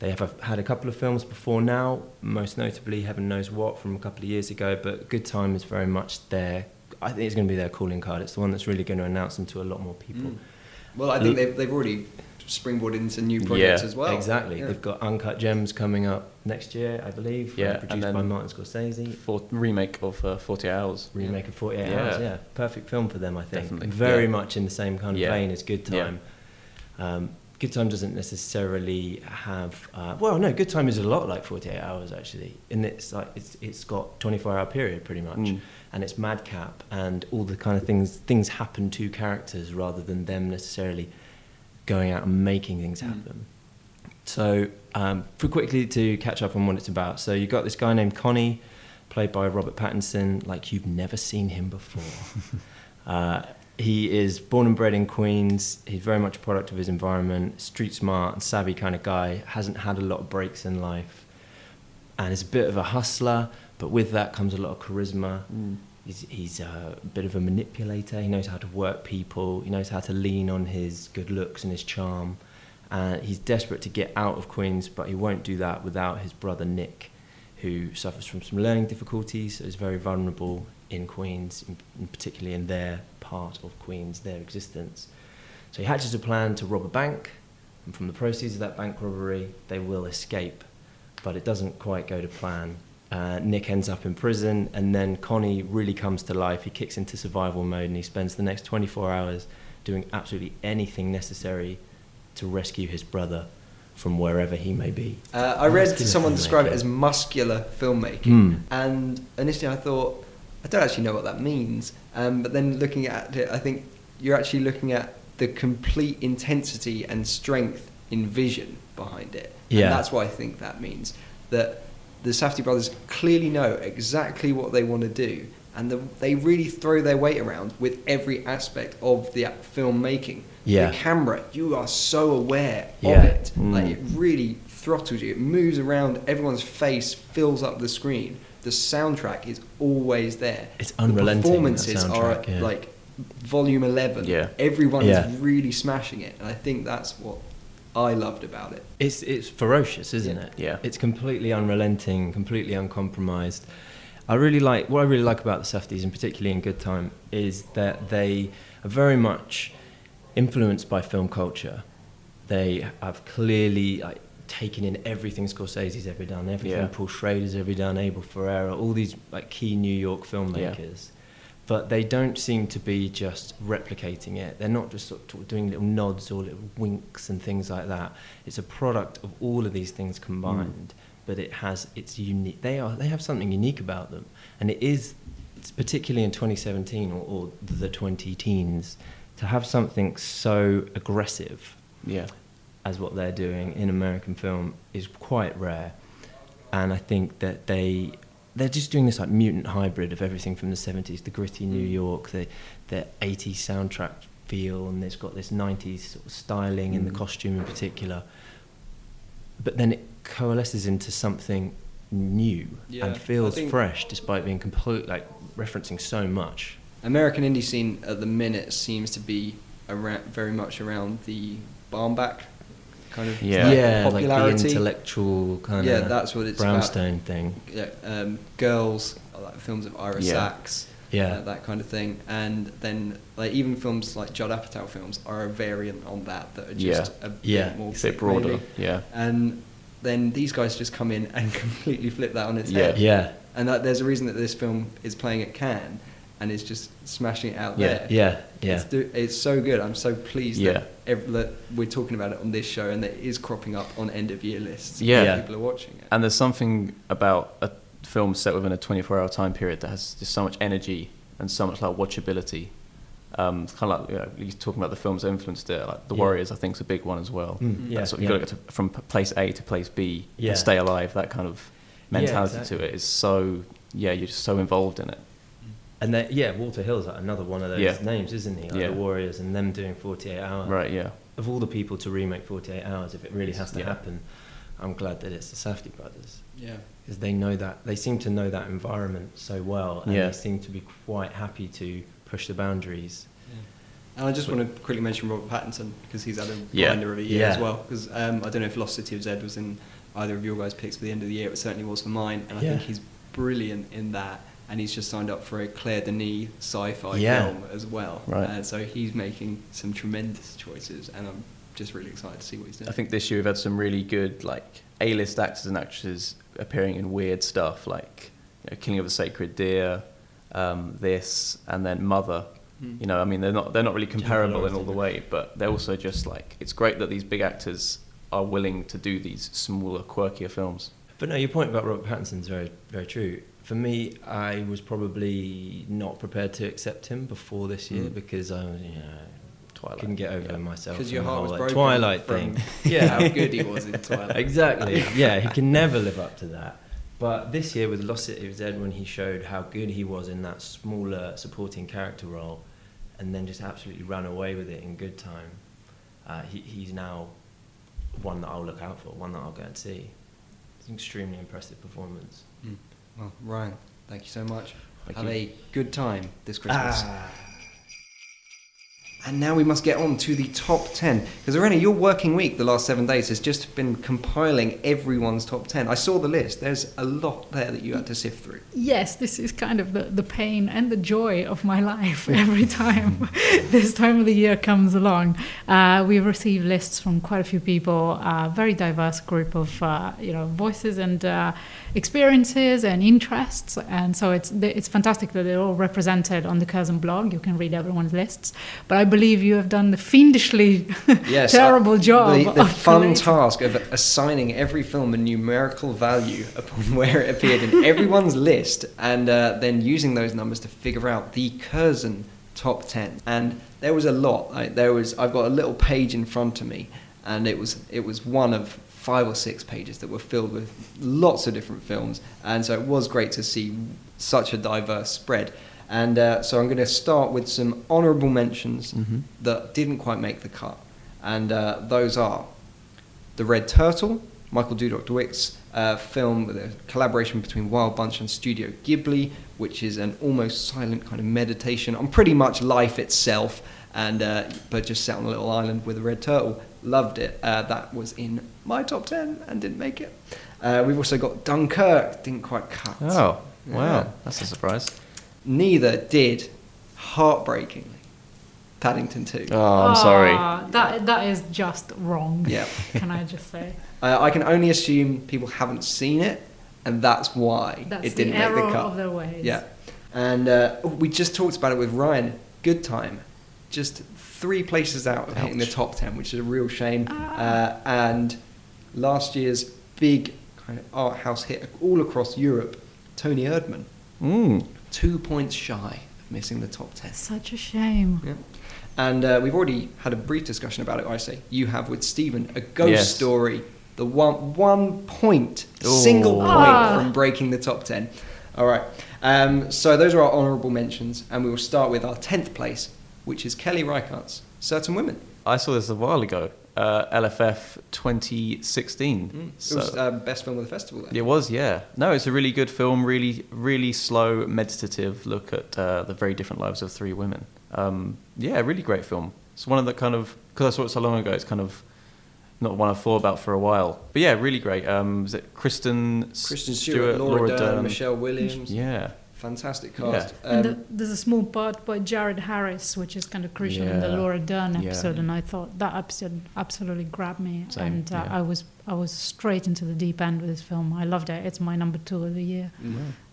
They have had a couple of films before now, most notably Heaven Knows What from a couple of years ago, but Good Time is very much their. I think it's going to be their calling card. It's the one that's really going to announce them to a lot more people. Mm. Well, I think they've, they've already springboarded into new projects Yeah, as well. Exactly. Yeah. They've got Uncut Gems coming up next year, I believe. Yeah, produced by Martin Scorsese. For remake of uh, 48 Hours. Remake of 48 Yeah. Hours, yeah. Perfect film for them, I think. Definitely, Very yeah. much in the same kind of Yeah. vein as Good Yeah. Time. Um, Good Time doesn't necessarily have. Uh, well, no, Good Time is a lot like 48 Hours, actually. And it's like, it's, it's got 24 hour period pretty much. Mm. And it's madcap and all the kind of things, things happen to characters rather than them necessarily going out and making things happen. So, um, for quickly to catch up on what it's about. So, you've got this guy named Connie, played by Robert Pattinson, like you've never seen him before. <laughs> uh, he is born and bred in Queens. He's very much a product of his environment, street smart and savvy kind of guy. Hasn't had a lot of breaks in life. and is a bit of a hustler, but with that comes a lot of charisma. Mm. He's, he's a bit of a manipulator. He knows how to work people. He knows how to lean on his good looks and his charm. Uh, he's desperate to get out of Queens, but he won't do that without his brother Nick, who suffers from some learning difficulties, so is very vulnerable in Queens, in, in particularly in their part of Queens, their existence. So he hatches a plan to rob a bank, and from the proceeds of that bank robbery, they will escape. But it doesn't quite go to plan. Uh, Nick ends up in prison, and then Connie really comes to life. He kicks into survival mode, and he spends the next 24 hours doing absolutely anything necessary to rescue his brother from wherever he may be. Uh, I read someone describe it as muscular filmmaking, Hmm. and initially I thought I don't actually know what that means. Um, but then looking at it, I think you're actually looking at the complete intensity and strength in vision behind it. Yeah. And that's what I think that means. That the Safdie brothers clearly know exactly what they want to do, and the, they really throw their weight around with every aspect of the filmmaking. Yeah. The camera, you are so aware Yeah. of it. Mm. Like it really throttles you. It moves around. Everyone's face fills up the screen. The soundtrack is always there. It's unrelenting, that performances are yeah. like volume eleven. Yeah. Everyone Yeah. is really smashing it, and I think that's what I loved about it. It's it's ferocious, isn't Yeah. it? Yeah. It's completely unrelenting, completely uncompromised. I really like what I really like about the Safdies, and particularly in Good Time, is that they are very much influenced by film culture. They have clearly like, taken in everything Scorsese's ever done, everything Yeah. Paul Schrader's ever done, Abel Ferrara, all these like key New York filmmakers. But they don't seem to be just replicating it. They're not just sort of doing little nods or little winks and things like that. It's a product of all of these things combined, mm. but it has its unique. They are they have something unique about them, and it is it's particularly in 2017 or, or the 20 teens to have something so aggressive Yeah. As what they're doing in American film is quite rare. And I think that they they're just doing this like mutant hybrid of everything from the 70s, the gritty New York, the the 80s soundtrack feel, and it's got this 90s sort of styling in the Mm. costume in particular. But then it coalesces into something new Yeah, and feels fresh despite being complete like referencing so much. American indie scene at the minute seems to be around, very much around the Baumbach kind of Yeah. like, yeah, like the intellectual kind of Yeah, that's what it's about. brownstone thing. yeah, um, girls, like films of Ira Yeah. Sachs, Yeah. uh, that kind of thing, and then like even films like Judd Apatow films are a variant on that that are just Yeah. a bit Yeah. more a bit broader. maybe. Yeah. And then these guys just come in and <laughs> completely flip that on its Yeah. head. Yeah. And that, there's a reason that this film is playing at Cannes and is just smashing it out Yeah. there. Yeah, yeah. It's, do, it's so good. I'm so pleased Yeah. that, ev- that we're talking about it on this show and that it is cropping up on end of year lists. Yeah. Yeah. People are watching it. And there's something about a film set within a 24 hour time period that has just so much energy and so much like watchability. Um, it's kind of like you know, you're talking about the films that influenced it. Like The Yeah. Warriors, I think, is a big one as well. Mm, yeah, That's what, yeah. you've got to get to, from place A to place B Yeah. and stay alive. That kind of Yeah, mentality exactly. to it is so, yeah, you're just so involved in it. And then, yeah, Walter Hill's like another one of those Yeah. names, isn't he? Like Yeah. the Warriors and them doing 48 Hours. Right, yeah. Of all the people to remake 48 Hours, if it really has to Yeah. happen, I'm glad that it's the Safdie brothers. Yeah. Because they know that, they seem to know that environment so well. And Yeah. they seem to be quite happy to push the boundaries. And I just want to quickly mention Robert Pattinson because he's had a Yeah. of a year Yeah. as well. Because um, I don't know if Lost City of Z was in either of your guys' picks for the end of the year. It certainly was for mine, and I think he's brilliant in that. And he's just signed up for a Claire Denis sci-fi Yeah. film as well. Right. Uh, so he's making some tremendous choices, and I'm just really excited to see what he's doing. I think this year we've had some really good like A-list actors and actresses appearing in weird stuff like you know, Killing of a Sacred Deer, um, this, and then Mother. Hmm. You know, I mean, they're not they're not really comparable in all the way, but they're also just like it's great that these big actors are willing to do these smaller, quirkier films. But no, your point about Robert Pattinson is very, very true. For me, I was probably not prepared to accept him before this year Mm. because I was, you know, Twilight. couldn't get over Yeah. myself. Because your heart was like, broken Twilight thing. <laughs> how good he was in Twilight. <laughs> exactly. Yeah, he can never live up to that. But this year with Lost City of Z, when he showed how good he was in that smaller supporting character role, and then just absolutely ran away with it in good time, uh, he, he's now one that I'll look out for, one that I'll go and see. It's an extremely impressive performance. Well, Ryan, thank you so much. Thank Have you. a good time this Christmas. Ah. And now we must get on to the top 10. Because, Irene, your working week the last seven days has just been compiling everyone's top 10. I saw the list. There's a lot there that you had to sift through. Yes, this is kind of the, the pain and the joy of my <laughs> life every time <laughs> this time of the year comes along. Uh, we receive lists from quite a few people, a very diverse group of uh, you know voices and uh, experiences and interests, and so it's it's fantastic that they're all represented on the Curzon blog. You can read everyone's lists, but I believe you have done the fiendishly <laughs> Yes, terrible job. The, the of fun task of assigning every film a numerical value upon <laughs> where it appeared in everyone's list, and uh, then using those numbers to figure out the Curzon top ten. And there was a lot. Like, there was. I've got a little page in front of me, and it was it was one of five or six pages that were filled with lots of different films, and so it was great to see such a diverse spread. And uh, so I'm going to start with some honourable mentions Mhm. that didn't quite make the cut, and uh, those are The Red Turtle, Michael Dudok de Wit's uh, film with a collaboration between Wild Bunch and Studio Ghibli, which is an almost silent kind of meditation on pretty much life itself, and uh, but just sat on a little island with a red turtle. Loved it. Uh, that was in my top ten and didn't make it. Uh, we've also got Dunkirk, didn't quite cut. Oh, Yeah. wow. That's a surprise. Neither did, heartbreakingly, Paddington 2. Oh, I'm sorry. Ah, That that is just wrong. Yeah. Can I just say? <laughs> Uh, I can only assume people haven't seen it, and that's why That's it didn't the make error the cut. of their ways. Yeah, and uh, we just talked about it with Ryan. Good time, just three places out of hitting the top ten, which is a real shame. Ah. Uh, and last year's big kind of art house hit all across Europe, Toni Erdmann, Mm. two points shy of missing the top ten. Such a shame. Yeah. And uh, we've already had a brief discussion about it. I say you have with Steven a ghost Yes. story, the one one point, single point Ah. from breaking the top ten. All right. Um, so those are our honourable mentions, and we will start with our tenth place, which is Kelly Reichardt's "Certain Women." I saw this a while ago. Uh, LFF 2016. It was uh, best film of the festival. Then. It was, yeah. No, it's a really good film. Really, really slow, meditative look at uh, the very different lives of three women. Um, yeah, really great film. It's one of the kind of because I saw it so long ago. It's kind of not one I've thought about for a while. But yeah, really great. Um, is it Kristen, Kristen Stewart, Laura, Dern, Michelle Williams. Yeah, Fantastic cast. Yeah. cast. and Um, the, there's a small part by Jared Harris, which is kind of crucial in the Laura Dern episode, Yeah. episode, and I thought that episode absolutely grabbed me, Same, and uh, yeah. I was I was straight into the deep end with this film. I loved it. It's my number two of the year,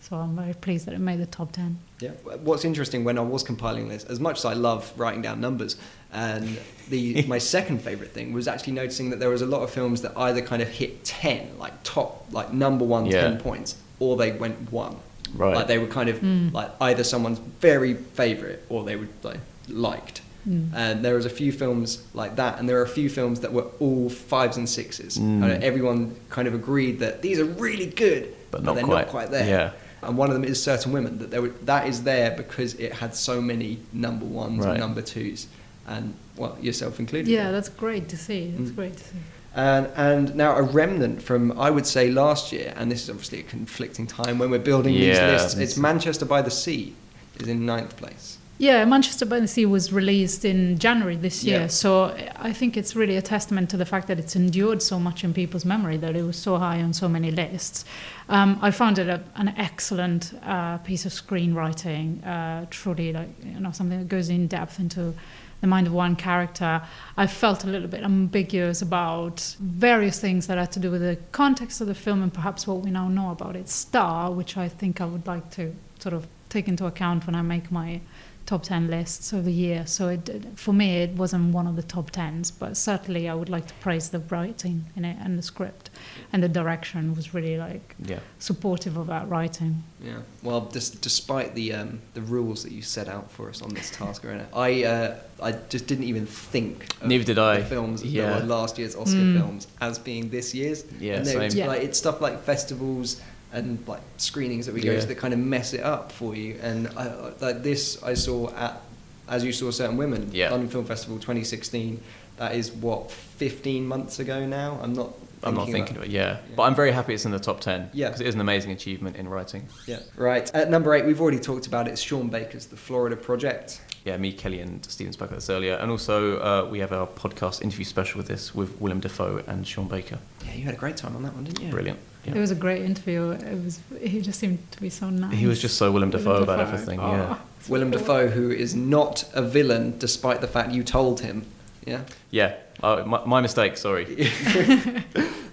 so I'm very pleased that it made the top ten. Yeah. What's interesting when I was compiling this, as much as I love writing down numbers, and the <laughs> my second favorite thing was actually noticing that there was a lot of films that either kind of hit ten, like top, like number one Yeah. ten points, or they went one. Right. Like they were kind of Mm. like either someone's very favorite or they were like liked. Mm. And there was a few films like that, and there are a few films that were all fives and sixes. Mm. And everyone kind of agreed that these are really good, But not they're quite. not quite there. Yeah. And one of them is Certain Women. That there were, that is there because it had so many number ones Right. and number twos, and well, yourself included. Yeah, that's great to see. That's Mm. great to see. And and now a remnant from I would say last year, and this is obviously a conflicting time when we're building Yeah, these lists. it's- It's Manchester by the Sea is in ninth place. Yeah, Manchester by the Sea was released in January this year, Yeah. so I think it's really a testament to the fact that it's endured so much in people's memory that it was so high on so many lists. Um, I found it a, an excellent uh, piece of screenwriting, uh, truly like you know something that goes in depth into the mind of one character. I felt a little bit ambiguous about various things that had to do with the context of the film and perhaps what we now know about its star, which I think I would like to sort of take into account when I make my top 10 lists of the year. So it, for me, it wasn't one of the top 10s, but certainly I would like to praise the writing in it and the script. And the direction was really like yeah. supportive of that writing. Yeah. Well, dis- despite the um, the rules that you set out for us on this <laughs> task, Irene, I uh, I just didn't even think. Of Neither did I. The films Yeah. that were last year's Oscar Mm. films as being this year's. Yeah, and same. It's, Yeah. it's stuff like festivals and like screenings that we go Yeah. to that kind of mess it up for you. And I, like this, I saw at as you saw certain women, Yeah. London Film Festival 2016. That is what 15 months ago now. I'm not I'm not Thinking about- of it. Yeah. Yeah. but I'm very happy it's in the top ten. Yeah. because it is an amazing achievement in writing. Yeah. Right. At number eight, we've already talked about it. It's Sean Baker's The Florida Project. Yeah, me, Kelly, and Steven spoke about this earlier, and also uh, we have our podcast interview special with this with Willem Dafoe and Sean Baker. Yeah, you had a great time on that one, didn't you? Brilliant. It was a great interview. It was. He just seemed to be so nice. He was just so Willem Dafoe about everything. Oh, Yeah. so Willem cool. Dafoe, who is not a villain, despite the fact you told him. Yeah. Yeah. Oh, my, my mistake. Sorry. <laughs>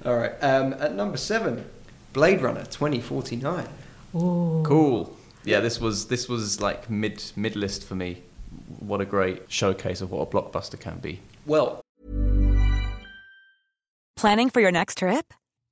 All right. Um, at number seven, Blade Runner 2049. Ooh. Cool. Yeah, this was this was like mid mid list for me. What a great showcase of what a blockbuster can be. Well, Planning for your next trip?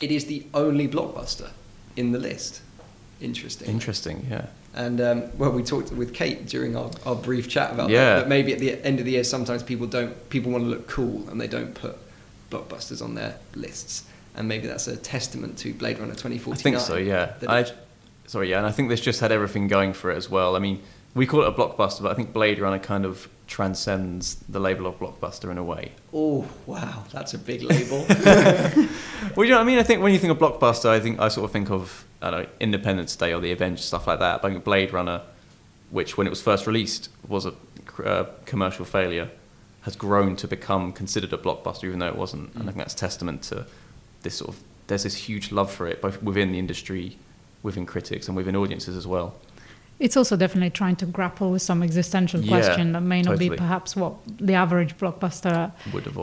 It is the only blockbuster in the list. Interesting. Interesting. Yeah. And um, well, we talked with Kate during our, our brief chat about Yeah. that. But maybe at the end of the year, sometimes people don't. People want to look cool, and they don't put blockbusters on their lists. And maybe that's a testament to Blade Runner 2049. I think so. Yeah. I, sorry. Yeah, and I think this just had everything going for it as well. I mean, we call it a blockbuster, but I think Blade Runner kind of transcends the label of blockbuster in a way. oh wow, that's a big label. <laughs> Well, you know what I mean? I think when you think of blockbuster, I think I sort of think of I don't know, Independence Day or the Avengers stuff like that. But I think Blade Runner, which when it was first released was a uh, commercial failure, has grown to become considered a blockbuster, even though it wasn't. And I think that's testament to this sort of there's this huge love for it, both within the industry, within critics, and within audiences as well. It's also definitely trying to grapple with some existential Yeah, question that may not be perhaps what the average blockbuster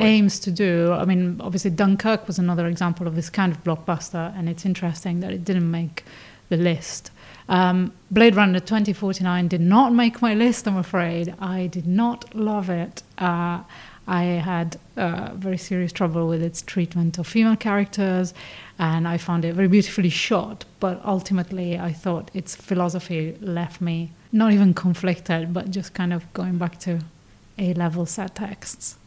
aims to do. I mean, obviously, Dunkirk was another example of this kind of blockbuster, and it's interesting that it didn't make the list. Um, Blade Runner 2049 did not make my list, I'm afraid. I did not love it. Uh, I had uh, very serious trouble with its treatment of female characters, and I found it very beautifully shot. But ultimately, I thought its philosophy left me not even conflicted, but just kind of going back to A level set texts.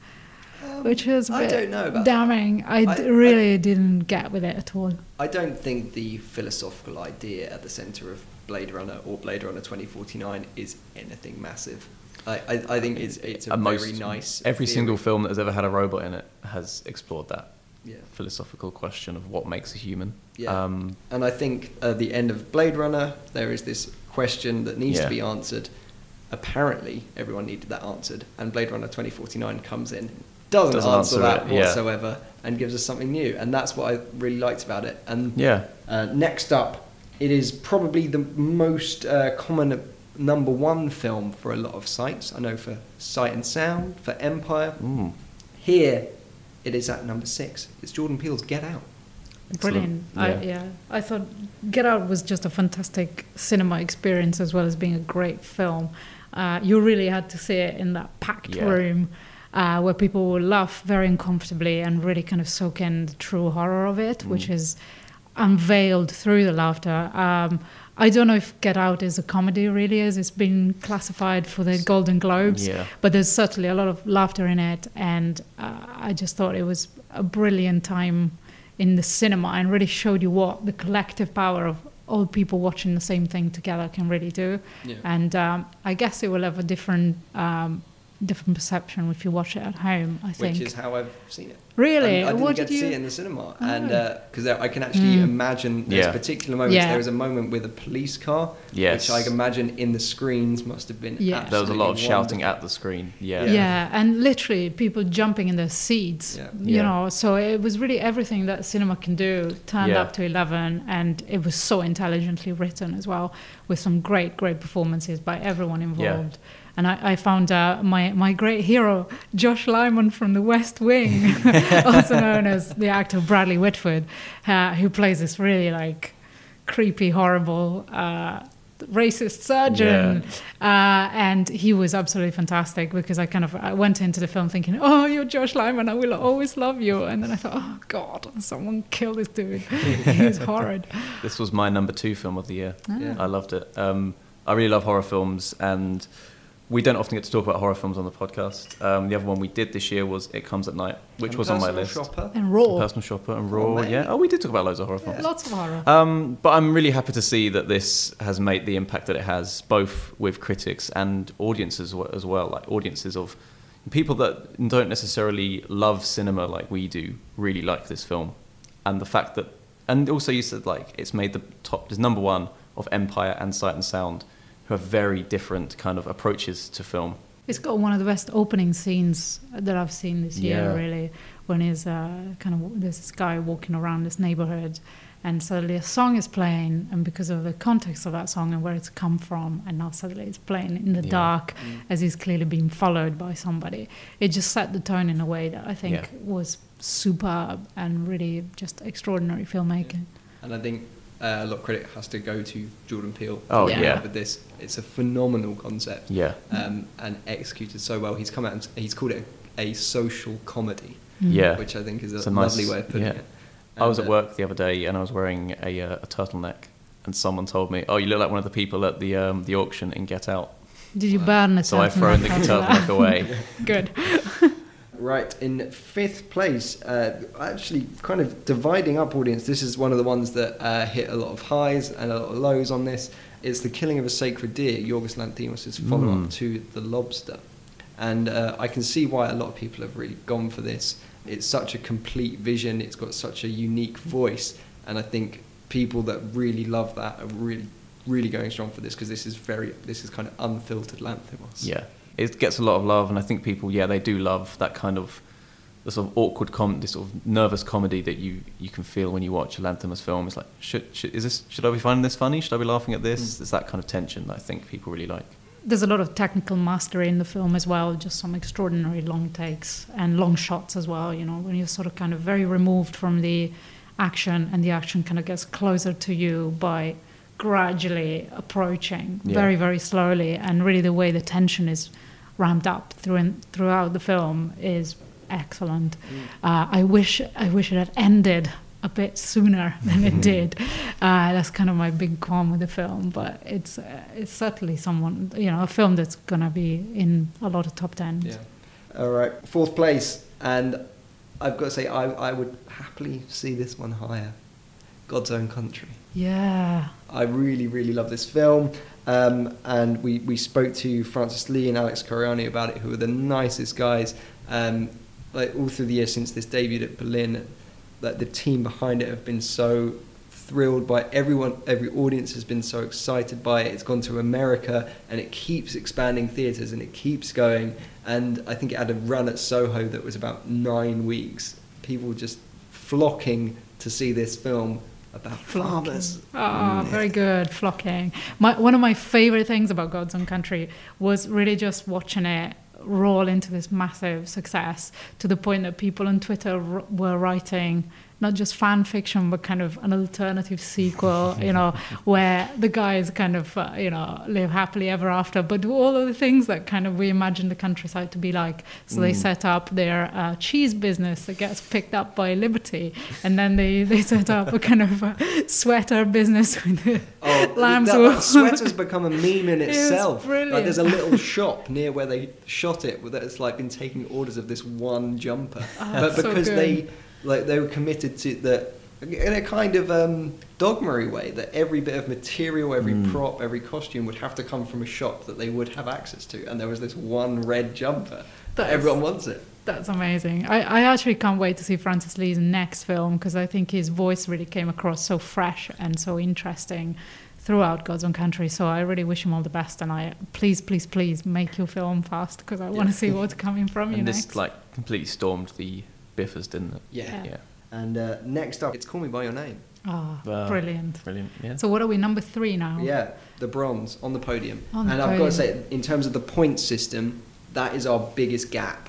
which is I don't know about damning. I, I- d- really didn't get with it at all. I don't think the philosophical idea at the centre of Blade Runner or Blade Runner 2049 is anything massive. I, I, I think it's, it's a very most- nice. Every theory. single film that has ever had a robot in it has explored that Yeah. philosophical question of what makes a human. Yeah. Um, And I think at the end of Blade Runner, there is this question that needs Yeah. to be answered. Apparently, everyone needed that answered, and Blade Runner 2049 comes in, doesn't, Doesn't answer, answer that it, yeah. whatsoever, and gives us something new. And that's what I really liked about it. And Yeah. uh, next up, it is probably the most uh, common number one film for a lot of sites. I know for Sight and Sound, for Empire. mm, Here, it is at number six. It's Jordan Peele's Get Out. excellent. Brilliant. I, Yeah. yeah, I thought Get Out was just a fantastic cinema experience as well as being a great film. Uh, you really had to see it in that packed Yeah. room uh, where people will laugh very uncomfortably and really kind of soak in the true horror of it, which Mm. is unveiled through the laughter. Um, I don't know if Get Out is a comedy, really, as it's been classified for the Golden Globes Yeah. but there's certainly a lot of laughter in it and uh, i just thought it was a brilliant time in the cinema and really showed you what the collective power of all people watching the same thing together can really do Yeah. and um, i guess it will have a different um, different perception if you watch it at home. I think. Which is how I've seen it. Really? I, I didn't What get did to see it in the cinema, Oh. and because I can actually Mm. imagine there's Yeah. particular moments. Yeah. There was a moment with a police car, Yes. which I can imagine in the screens must have been. Yeah. There was a lot of absolutely shouting at the screen. Yeah. yeah. and literally people jumping in their seats Yeah. you Yeah. know so it was really everything that cinema can do turned Yeah. up to 11 and it was so intelligently written as well with some great great performances by everyone involved and I, I found uh, my, my great hero, Josh Lyman from The West Wing, <laughs> also known as the actor Bradley Whitford, uh, who plays this really like creepy, horrible, uh, racist surgeon. Uh, and he was absolutely fantastic because I kind of I went into the film thinking, oh, you're Josh Lyman, I will always love you. And then I thought, oh, God, someone kill this dude. <laughs> he was horrid. This was my number two film of the year. Yeah. I loved it. Um, I really love horror films, and we don't often get to talk about horror films on the podcast. Um, the other one we did this year was It Comes at Night, which And was on my Personal list. Shopper. And raw. Personal Shopper and Oh, Raw, mate. yeah. Oh, we did talk about loads of horror films. Lots of horror. Um, but I'm really happy to see that this has made the impact that it has, both with critics and audiences as well. Like audiences of people that don't necessarily love cinema like we do, really like this film, and the fact that, and also you said like it's made the top, there's number one of Empire and Sight and Sound, who have very different kind of approaches to film. It's got one of the best opening scenes that I've seen this year, Yeah. really, when he's uh, kind of there's this guy walking around this neighborhood, and suddenly a song is playing, and because of the context of that song and where it's come from, and now suddenly it's playing in the Yeah. dark Mm. as he's clearly being followed by somebody. It just set the tone in a way that I think Yeah. was superb and really just extraordinary filmmaking. And I think uh, a lot of credit has to go to Jordan Peele. Oh, for yeah. With this, it's a phenomenal concept. Yeah. Um, and executed so well. He's come out and he's called it a, social comedy, Yeah. which I think is a, It's a nice- lovely way of putting yeah. it. I was at uh, work the other day and I was wearing a, uh, a turtleneck, and someone told me, "Oh, you look like one of the people at the um, the auction in Get Out." Did you burn it? So I've thrown the <laughs> turtleneck away. Good. <laughs> Right, in fifth place, uh, actually kind of dividing up audience. This is one of the ones that uh, hit a lot of highs and a lot of lows on this. It's The Killing of a Sacred Deer, Yorgos Lanthimos' follow up Mm. to The Lobster. And uh, I can see why a lot of people have really gone for this. It's such a complete vision, it's got such a unique voice, and I think people that really love that are really, really going strong for this because this is very, this is kind of unfiltered Lanthimos. Yeah, it gets a lot of love, and I think people, yeah, they do love that kind of the sort of awkward com, this sort of nervous comedy that you you can feel when you watch a Lanthimos film. It's like, should, should is this should I be finding this funny? Should I be laughing at this? Mm. It's that kind of tension that I think people really like. There's a lot of technical mastery in the film as well, just some extraordinary long takes and long shots as well. You know, when you're sort of kind of very removed from the action and the action kind of gets closer to you by gradually approaching Yeah. very, very slowly. And really, the way the tension is ramped up through throughout the film is excellent. Uh, I wish I wish it had ended a bit sooner <laughs> than it did. Uh, that's kind of my big qualm with the film, but it's uh, it's certainly someone you know a film that's gonna be in a lot of top tens. Yeah. All right. Fourth place, and I've got to say, I, I would happily see this one higher. God's Own Country. Yeah. I really, really love this film. Um, and we, we spoke to Francis Lee and Alec Secareanu about it, who are the nicest guys. Um, like all through the year since this debuted at Berlin, like the team behind it have been so thrilled by everyone. Every audience has been so excited by it. It's gone to America and it keeps expanding theatres and it keeps going. And I think it had a run at Soho that was about nine weeks. People just flocking to see this film about farmers. Oh, ah, mm. very good. Flocking. My, one of my favorite things about God's Own Country was really just watching it roll into this massive success to the point that people on Twitter r- were writing not just fan fiction but kind of an alternative sequel, <laughs> you know, where the guys kind of, uh, you know, live happily ever after, but do all of the things that kind of we imagine the countryside to be like. So they Mm. set up their uh, cheese business that gets picked up by Liberty, and then they, <laughs> they set up a kind of a sweater business with the Oh, <laughs> lambs. that, that sweater's become a meme in It itself. brilliant. Like there's a little shop near where they shot it that's like been taking orders of this one jumper. Oh, but that's so because good. they like they were committed to that in a kind of um, dogmery way that every bit of material, every Mm. prop, every costume would have to come from a shop that they would have access to, and there was this one red jumper that everyone wants it. That's amazing. I, I actually can't wait to see Francis Lee's next film because I think his voice really came across so fresh and so interesting throughout God's Own Country. So I really wish him all the best. And I please, please, please make your film fast because I want to see what's coming from <laughs> you and next. this like completely stormed the BIFAs, didn't it? Yeah. Yeah. And uh, next up, it's Call Me by Your Name. Ah, Wow. brilliant. Brilliant. Yeah. So what are we number three now? Yeah, the bronze on the podium. On the and I've got to say, in terms of the point system, that is our biggest gap.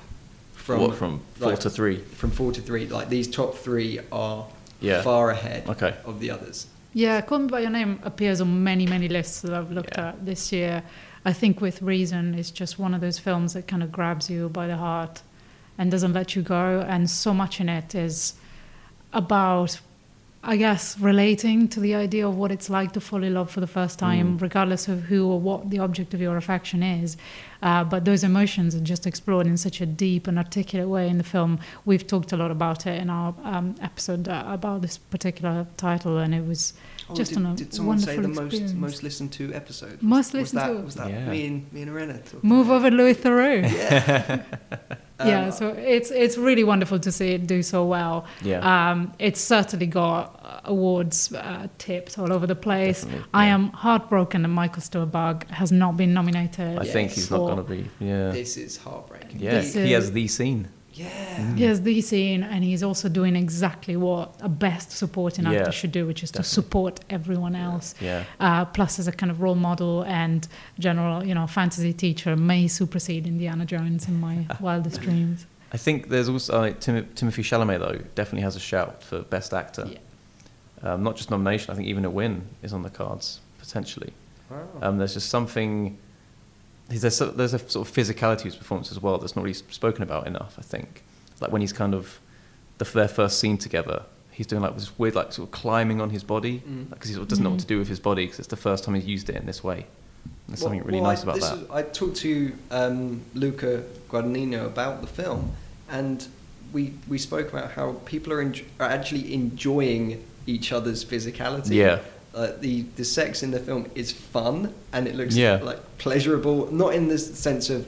From What, from four to three? From four to three, like these top three are Yeah. far ahead Okay. of the others. Yeah, Call Me By Your Name appears on many, many lists that I've looked Yeah. at this year. I think with reason, it's just one of those films that kind of grabs you by the heart and doesn't let you go. And so much in it is about, I guess, relating to the idea of what it's like to fall in love for the first time, regardless of who or what the object of your affection is. Uh, but those emotions are just explored in such a deep and articulate way in the film. We've talked a lot about it in our um, episode uh, about this particular title, and it was Oh, just did, on a did someone say wonderful the most experience. most listened to episode? Was- Most was listened that, to. Was that Yeah. me and me and Irene? talking Move about over Louis Theroux. <laughs> it? Um, yeah, so it's it's really wonderful to see it do so well. Yeah. Um, it's certainly got uh, awards uh, tipped all over the place. Definitely, I am heartbroken that Michael Stuhlbarg has not been nominated. I think he's not going to be. Yeah. This is heartbreaking. Yeah. This He is- has the scene. Yeah. He has the scene, and he's also doing exactly what a best supporting actor Yeah, should do, which is to support everyone else. Yeah. Uh, plus, as a kind of role model and general, you know, fantasy teacher, may supersede Indiana Jones in my <laughs> wildest dreams. I think there's also uh, Tim- Timothée Chalamet though definitely has a shout for best actor. Yeah. Um, not just nomination, I think even a win is on the cards potentially. Wow. Um, there's just something. There's a, there's a sort of physicality to his performance as well that's not really spoken about enough. I think, like when he's kind of the, their first scene together, he's doing like this weird like sort of climbing on his body Mm. because he sort of doesn't know what Mm. to do with his body because it's the first time he's used it in this way. There's something really well, nice I, about this that. is- I talked to um, Luca Guadagnino about the film, and we we spoke about how people are, enj- are actually enjoying each other's physicality. Yeah. Uh, the the sex in the film is fun and it looks Yeah. like pleasurable, not in the sense of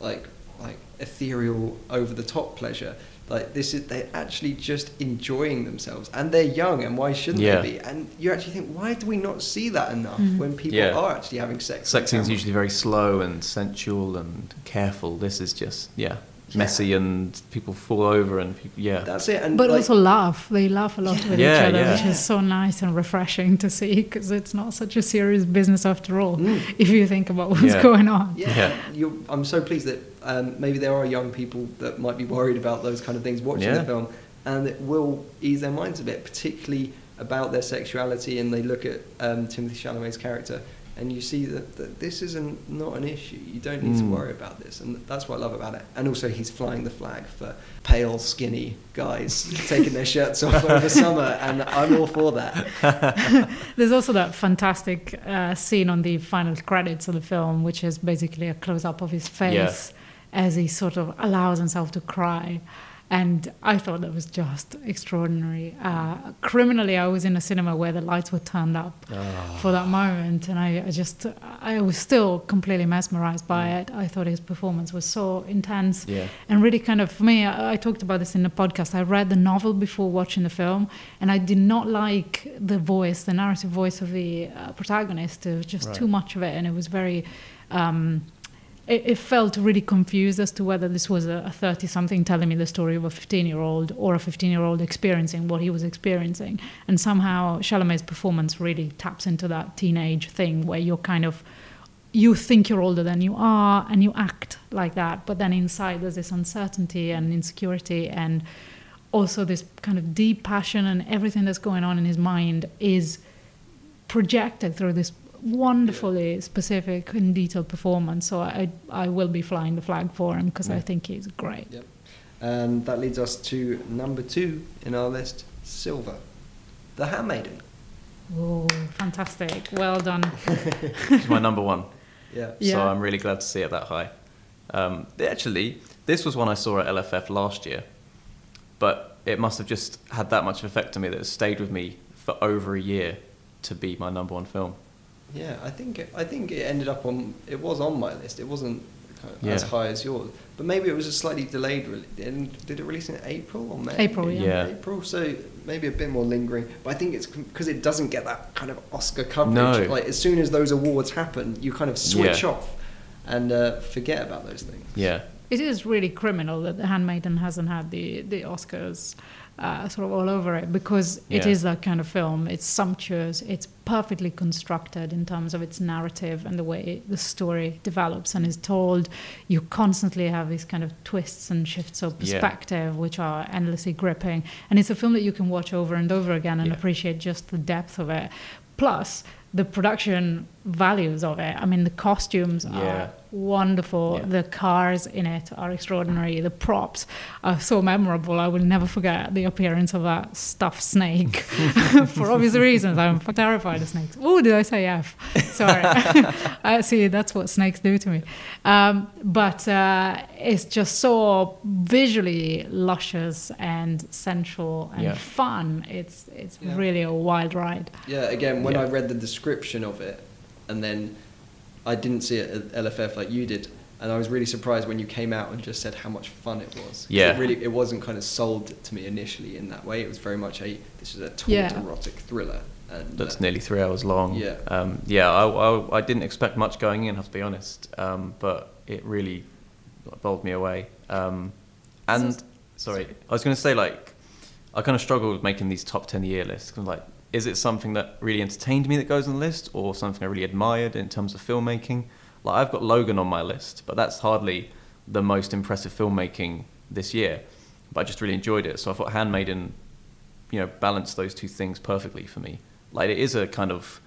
like like ethereal over the top pleasure. Like this is they're actually just enjoying themselves and they're young and why shouldn't Yeah. they be? And you actually think why do we not see that enough Mhm. when people Yeah. are actually having sex? Sex is usually very slow and sensual and careful. This is just yeah, messy and people fall over and people, yeah. That's it. And but like, also laugh. They laugh a lot with Yeah, each other, yeah. which is so nice and refreshing to see because it's not such a serious business after all. Mm. If you think about what's Yeah. going on. yeah, Yeah. You, I'm so pleased that um, maybe there are young people that might be worried about those kind of things watching Yeah. the film, and it will ease their minds a bit, particularly about their sexuality. And they look at um, Timothée Chalamet's character, and you see that, that this is an, not an issue. You don't need to Mm. worry about this, and that's what I love about it. And also, he's flying the flag for pale, skinny guys <laughs> taking their shirts off over summer, and I'm all for that. <laughs> There's also that fantastic uh, scene on the final credits of the film, which is basically a close up of his face as he sort of allows himself to cry. And I thought that was just extraordinary. Uh, criminally, I was in a cinema where the lights were turned up for that moment, and I, I just, I was still completely mesmerized by it. I thought his performance was so intense Yeah. and really kind of for me I, I talked about this in the podcast i read the novel before watching the film and i did not like the voice the narrative voice of the uh, protagonist there was just Right. too much of it and it was very um, it, it felt really confused as to whether this was a 30 something telling me the story of a 15 year old or a 15 year old experiencing what he was experiencing. And somehow Chalamet's performance really taps into that teenage thing where you're kind of you think you're older than you are and you act like that but then inside there's this uncertainty and insecurity and also this kind of deep passion and everything that's going on in his mind is projected through this wonderfully specific and detailed performance so i i will be flying the flag for him because i think he's great Yep. And that leads us to number two in our list, Silver, The Handmaiden. oh fantastic well done <laughs> It's my number one. Yeah. So Yeah. I'm really glad to see it that high. Um, actually, this was one I saw at LFF last year, but it must have just had that much effect on me that it stayed with me for over a year to be my number one film. Yeah, I think it, I think it ended up on. It was on my list. It wasn't kind of as high as yours, but maybe it was a slightly delayed. Re- and did it release in April or May? April, yeah. Yeah. April. So maybe a bit more lingering. But I think it's because it doesn't get that kind of Oscar coverage. No. Like as soon as those awards happen, you kind of switch Yeah. off and uh, forget about those things. Yeah. It is really criminal that The Handmaiden hasn't had the, the Oscars uh, sort of all over it because it Yeah. is that kind of film. It's sumptuous, it's perfectly constructed in terms of its narrative and the way the story develops and is told. You constantly have these kind of twists and shifts of Yeah. perspective, which are endlessly gripping. And it's a film that you can watch over and over again and Yeah. appreciate just the depth of it. Plus, the production values of it. I mean, the costumes Yeah. are wonderful. Yeah. The cars in it are extraordinary. The props are so memorable. I will never forget the appearance of that stuffed snake <laughs> <laughs> for obvious reasons. I'm terrified of snakes. Oh, did I say F? <laughs> Sorry. I see, that's what snakes do to me. Um, but uh, it's just so visually luscious and sensual and Yeah. fun. It's it's Yeah. really a wild ride. Yeah, again, when Yeah. I read the description of it, and then I didn't see it at LFF like you did, and I was really surprised when you came out and just said how much fun it was. Yeah. it really, it wasn't kind of sold to me initially in that way. It was very much a this is a taut Yeah. erotic thriller, and That's uh, nearly three hours long. Yeah. Um, yeah, I, I, I didn't expect much going in, I have to be honest. Um, but it really bowled me away. Um, and, So- sorry, I was going to say, like, I kind of struggled with making these top 10 year lists. 'cause I'm like, is it something that really entertained me that goes on the list, or something I really admired in terms of filmmaking? Like, I've got Logan on my list, but that's hardly the most impressive filmmaking this year. But I just really enjoyed it. So I thought Handmaiden you know balanced those two things perfectly for me. Like it is a kind of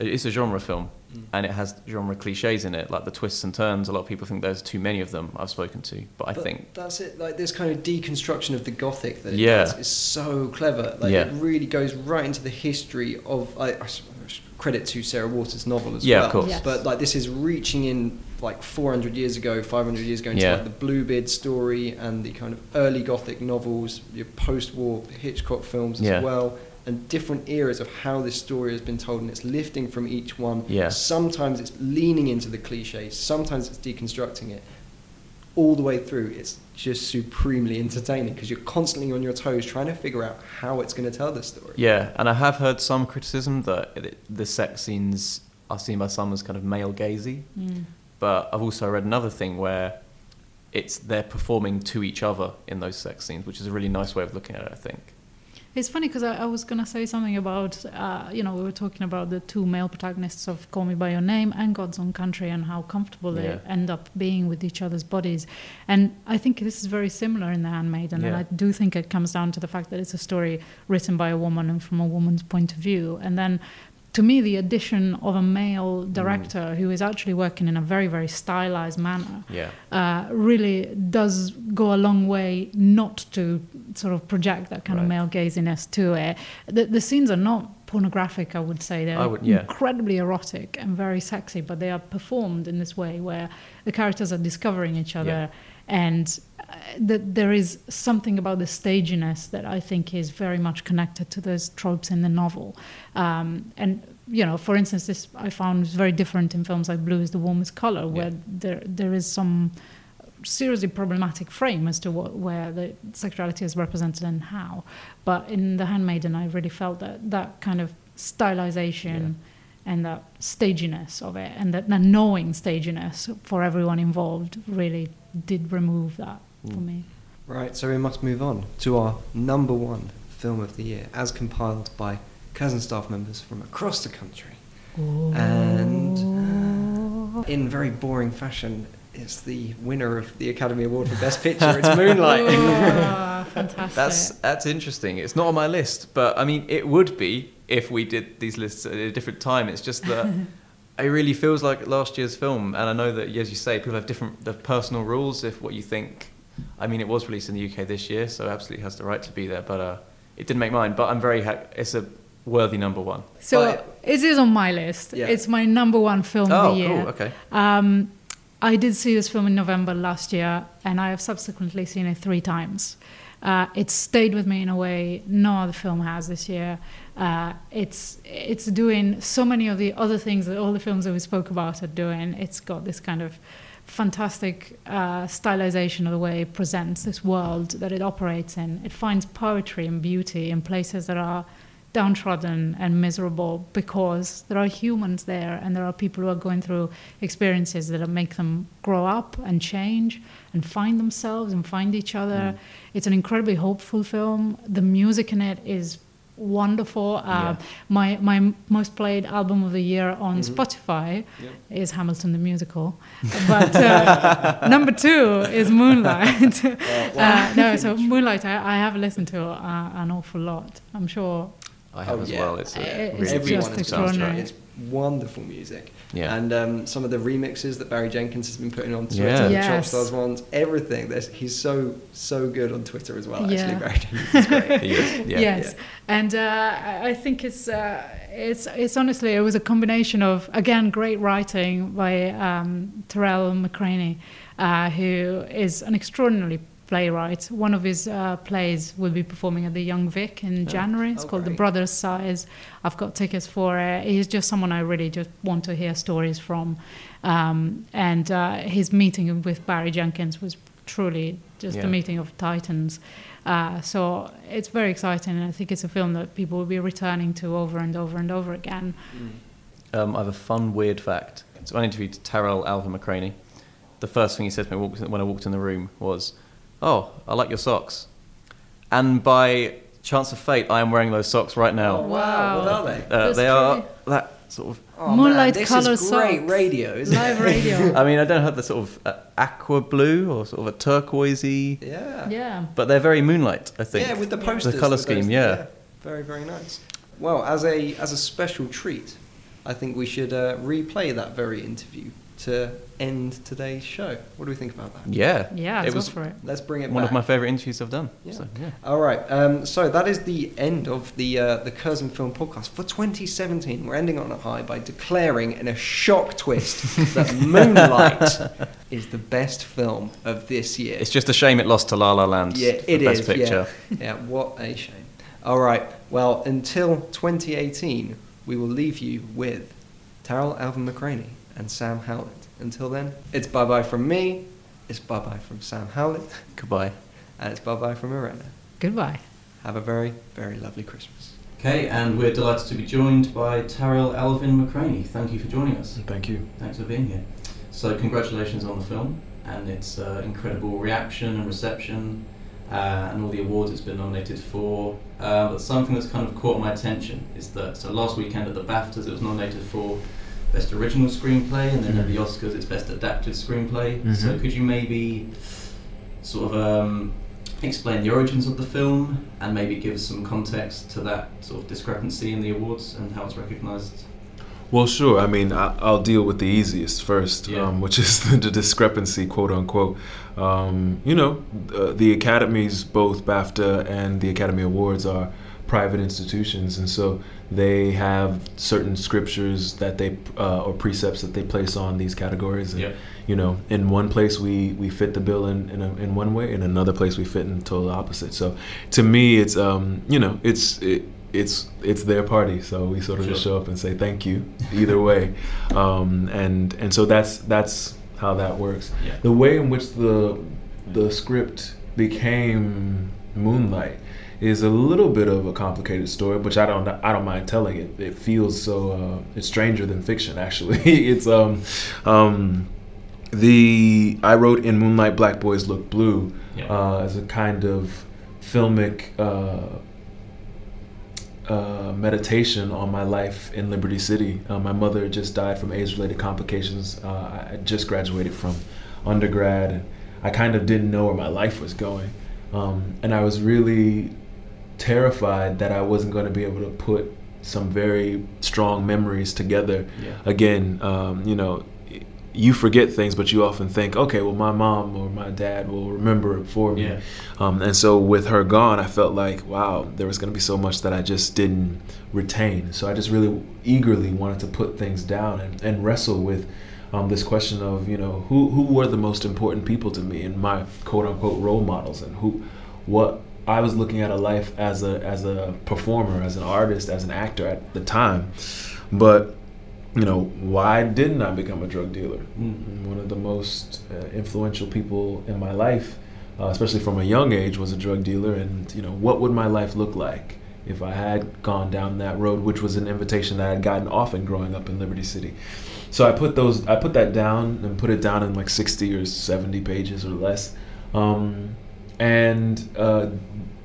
it's a genre film Mm. and it has genre cliches in it, like the twists and turns. A lot of people think there's too many of them. I've spoken to, but I But think that's it. Like this kind of deconstruction of the gothic that it Yeah. does is so clever. Like Yeah. it really goes right into the history of. I, I s- credit to Sarah Waters' novel as Yeah, well. of course. Yes. But like this is reaching in like 400 years ago, 500 years ago into Yeah. like the Bluebeard story and the kind of early gothic novels, your post-war Hitchcock films as Yeah. well. And different eras of how this story has been told, and it's lifting from each one. Yeah. Sometimes it's leaning into the cliche, sometimes it's deconstructing it all the way through, it's just supremely entertaining because you're constantly on your toes trying to figure out how it's going to tell this story. yeah, and I have heard some criticism that it, the sex scenes are seen by some as kind of male gazy, Mm. but I've also read another thing where it's they're performing to each other in those sex scenes, which is a really nice way of looking at it. I think. It's funny because I, I was going to say something about, uh, you know, we were talking about the two male protagonists of Call Me By Your Name and God's Own Country and how comfortable Yeah. they end up being with each other's bodies. And I think this is very similar in The Handmaiden. And Yeah. I do think it comes down to the fact that it's a story written by a woman and from a woman's point of view. And then to me, the addition of a male Mm. director who is actually working in a very, very stylized manner Yeah. uh, really does go a long way not to sort of project that kind of male gaziness to it. The, the scenes are not pornographic, I would say. They're would- yeah. incredibly erotic and very sexy, but they are performed in this way where the characters are discovering each other Yeah. And uh, that there is something about the staginess that I think is very much connected to those tropes in the novel. Um, and you know, for instance, this I found is very different in films like Blue is the Warmest Color, where there there is some seriously problematic frame as to what, where the sexuality is represented and how. But in The Handmaiden, I really felt that that kind of stylization and that staginess of it, and that, that knowing staginess for everyone involved, really did remove that for Mm. me. Right, so we must move on to our number one film of the year, as compiled by Curzon staff members from across the country. And in very boring fashion, it's the winner of the Academy Award for Best Picture. It's Moonlight. <laughs> Ah, <laughs> fantastic. That's that's interesting. It's not on my list, but I mean, it would be if we did these lists at a different time. It's just that <laughs> it really feels like last year's film, and I know that, as you say, people have different the personal rules. If what you think, I mean, it was released in the UK this year, so absolutely has the right to be there. But uh, it didn't make mine. But I'm very ha- it's a worthy number one. so But- it is on my list. Yeah. It's my number one film of Oh, the year. cool. Okay. Um, I did see this film in November last year, and I have subsequently seen it three times. Uh, it's stayed with me in a way no other film has this year. Uh, it's it's doing so many of the other things that all the films that we spoke about are doing. It's got this kind of fantastic uh, stylization of the way it presents this world that it operates in. It finds poetry and beauty in places that are downtrodden and miserable because there are humans there and there are people who are going through experiences that make them grow up and change and find themselves and find each other. Mm. It's an incredibly hopeful film. The music in it is wonderful. Uh, yeah. My my most played album of the year on mm-hmm. Spotify yeah. is Hamilton the musical, but uh, <laughs> number two is Moonlight. <laughs> uh, wow. no, so Moonlight I, I have listened to uh, an awful lot. I'm sure I have oh, as yeah. well. It's, a it's really just extraordinary. It's wonderful music. Yeah. And um, some of the remixes that Barry Jenkins has been putting on Twitter, yeah. the yes. Chopstars ones, everything. There's, he's so so good on Twitter as well. Yeah. Actually, Barry Jenkins is great. <laughs> he is. Yeah. Yes. Yeah. And uh, I think it's uh, it's it's honestly it was a combination of again great writing by um, Tarell McCraney, uh, who is an extraordinarily playwright. One of his uh, plays will be performing at the Young Vic in oh, January. It's oh, called great. The Brothers Size. I've got tickets for it. He's just someone I really just want to hear stories from. Um, and uh, his meeting with Barry Jenkins was truly just yeah. a meeting of titans. Uh, so it's very exciting, and I think it's a film that people will be returning to over and over and over again. Mm. Um, I have a fun, weird fact. So I interviewed Tarell Alvin McCraney. The first thing he said to me when I walked in the room was, oh, I like your socks. And by chance of fate, I am wearing those socks right now. Oh, wow. What are they? Uh, they are that sort of. Oh, Moonlight man, color socks. great radio, isn't Live radio. <laughs> I mean, I don't have the sort of uh, aqua blue or sort of a turquoisey. Yeah. Yeah. But they're very moonlight, I think. Yeah, with the posters. The color scheme, yeah. yeah. Very, very nice. Well, as a as a special treat, I think we should uh, replay that very interview to end today's show. What do we think about that? Yeah, yeah, it was for it. Let's bring it. One back. of my favourite interviews I've done. Yeah. So, yeah. All right. Um, so that is the end of the uh, the Curzon Film Podcast for 2017. We're ending on a high by declaring, in a shock twist, <laughs> that Moonlight is the best film of this year. It's just a shame it lost to La La Land. Yeah, it best is. Picture. Yeah. yeah. What a shame. All right. Well, until 2018, we will leave you with Tarell Alvin McCraney and Sam Howlett. Until then, it's bye bye from me, it's bye bye from Sam Howlett, goodbye, and it's bye bye from Irena. Goodbye. Have a very, very lovely Christmas. Okay, and we're delighted to be joined by Tarell Alvin McCraney. Thank you for joining us. Thank you. Thanks for being here. So, congratulations on the film and its uh, incredible reaction and reception. Uh, and all the awards it's been nominated for. Uh, but something that's kind of caught my attention is that so last weekend at the BAFTAs it was nominated for Best Original Screenplay, and then at the mm-hmm. Oscars it's Best Adapted Screenplay. Mm-hmm. So could you maybe sort of um, explain the origins of the film and maybe give some context to that sort of discrepancy in the awards and how it's recognised? Well, sure. I mean, I, will deal with the easiest first, yeah. um, which is <laughs> the, the, discrepancy, quote unquote. Um, you know, uh, the academies, both BAFTA and the Academy Awards, are private institutions, and so they have certain scriptures that they uh, or precepts that they place on these categories. And, yeah. You know, in one place we, we fit the bill in in, a, in one way, in another place we fit in total opposite. So to me, it's um you know it's it, it's it's their party, so we sort of sure. just show up and say thank you either <laughs> way, um, and and so that's that's how that works. Yeah. The way in which the the script became Moonlight is a little bit of a complicated story, which I don't I don't mind telling it. It feels so uh, it's stranger than fiction. Actually, <laughs> it's um um the I wrote in Moonlight Black Boys Look Blue yeah. uh, as a kind of filmic. Uh, uh, meditation on my life in Liberty City. Uh, my mother just died from AIDS-related complications. Uh, I just graduated from undergrad, and I kind of didn't know where my life was going. Um, and I was really terrified that I wasn't going to be able to put some very strong memories together. Yeah. Again, um, you know, you forget things, but you often think, okay, well, my mom or my dad will remember it for me. Yeah. Um, and so with her gone, I felt like, wow, there was going to be so much that I just didn't retain. So I just really eagerly wanted to put things down and, and wrestle with um, this question of, you know, who, who were the most important people to me and my quote unquote role models and who, what I was looking at a life as a as a performer, as an artist, as an actor at the time. But you know, why didn't I become a drug dealer? Mm. One of the most uh, influential people in my life, uh, especially from a young age, was a drug dealer. And you know, what would my life look like if I had gone down that road, which was an invitation that I had gotten often growing up in Liberty City. So I put those, I put that down and put it down in like 60 or 70 pages or less, um, and uh,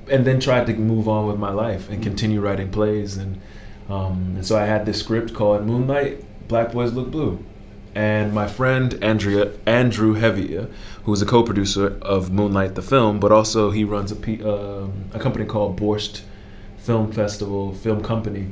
and then tried to move on with my life and continue writing plays and um, and so I had this script called Moonlight, Black Boys Look Blue. And my friend Andrea Andrew Hevia, who is a co-producer of Moonlight the film, but also he runs a, P, um, a company called Borscht Film Festival Film Company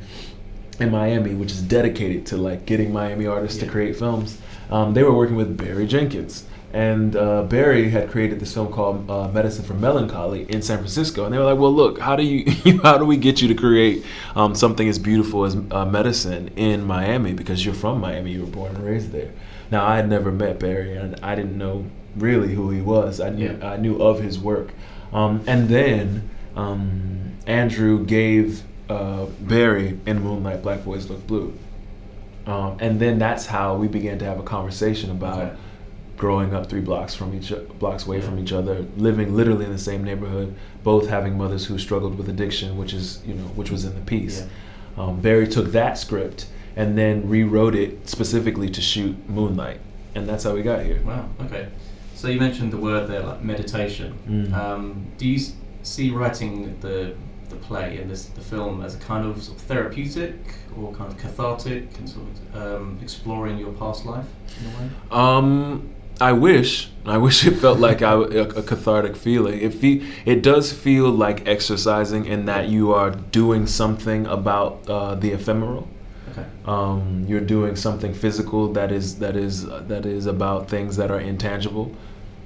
in Miami, which is dedicated to like getting Miami artists to create films. Um, they were working with Barry Jenkins, and uh, Barry had created this film called uh, Medicine for Melancholy in San Francisco, and they were like, "Well, look, how do <laughs> you, how do we get you to create um, something as beautiful as uh, medicine in Miami? Because you're from Miami, you were born and raised there." Now, I had never met Barry, and I didn't know really who he was. I knew I knew of his work, um, and then um, Andrew gave uh, Barry in Moonlight Black Boys Look Blue. Um, and then that's how we began to have a conversation about Okay. Growing up three blocks from each blocks away from each other, living literally in the same neighborhood, both having mothers who struggled with addiction, which is you know which was in the piece. Um, Barry took that script and then rewrote it specifically to shoot Moonlight, and that's how we got here. Wow. Okay. So you mentioned the word there, like meditation. Mm. Um, do you see writing the the play and this the film as a kind of, sort of therapeutic or kind of cathartic and sort of um, exploring your past life in a way? I wish. I wish it felt like I, a, a cathartic feeling. It fe- it does feel like exercising in that you are doing something about uh, the ephemeral. Okay. Um, you're doing something physical that is that is that is about things that are intangible.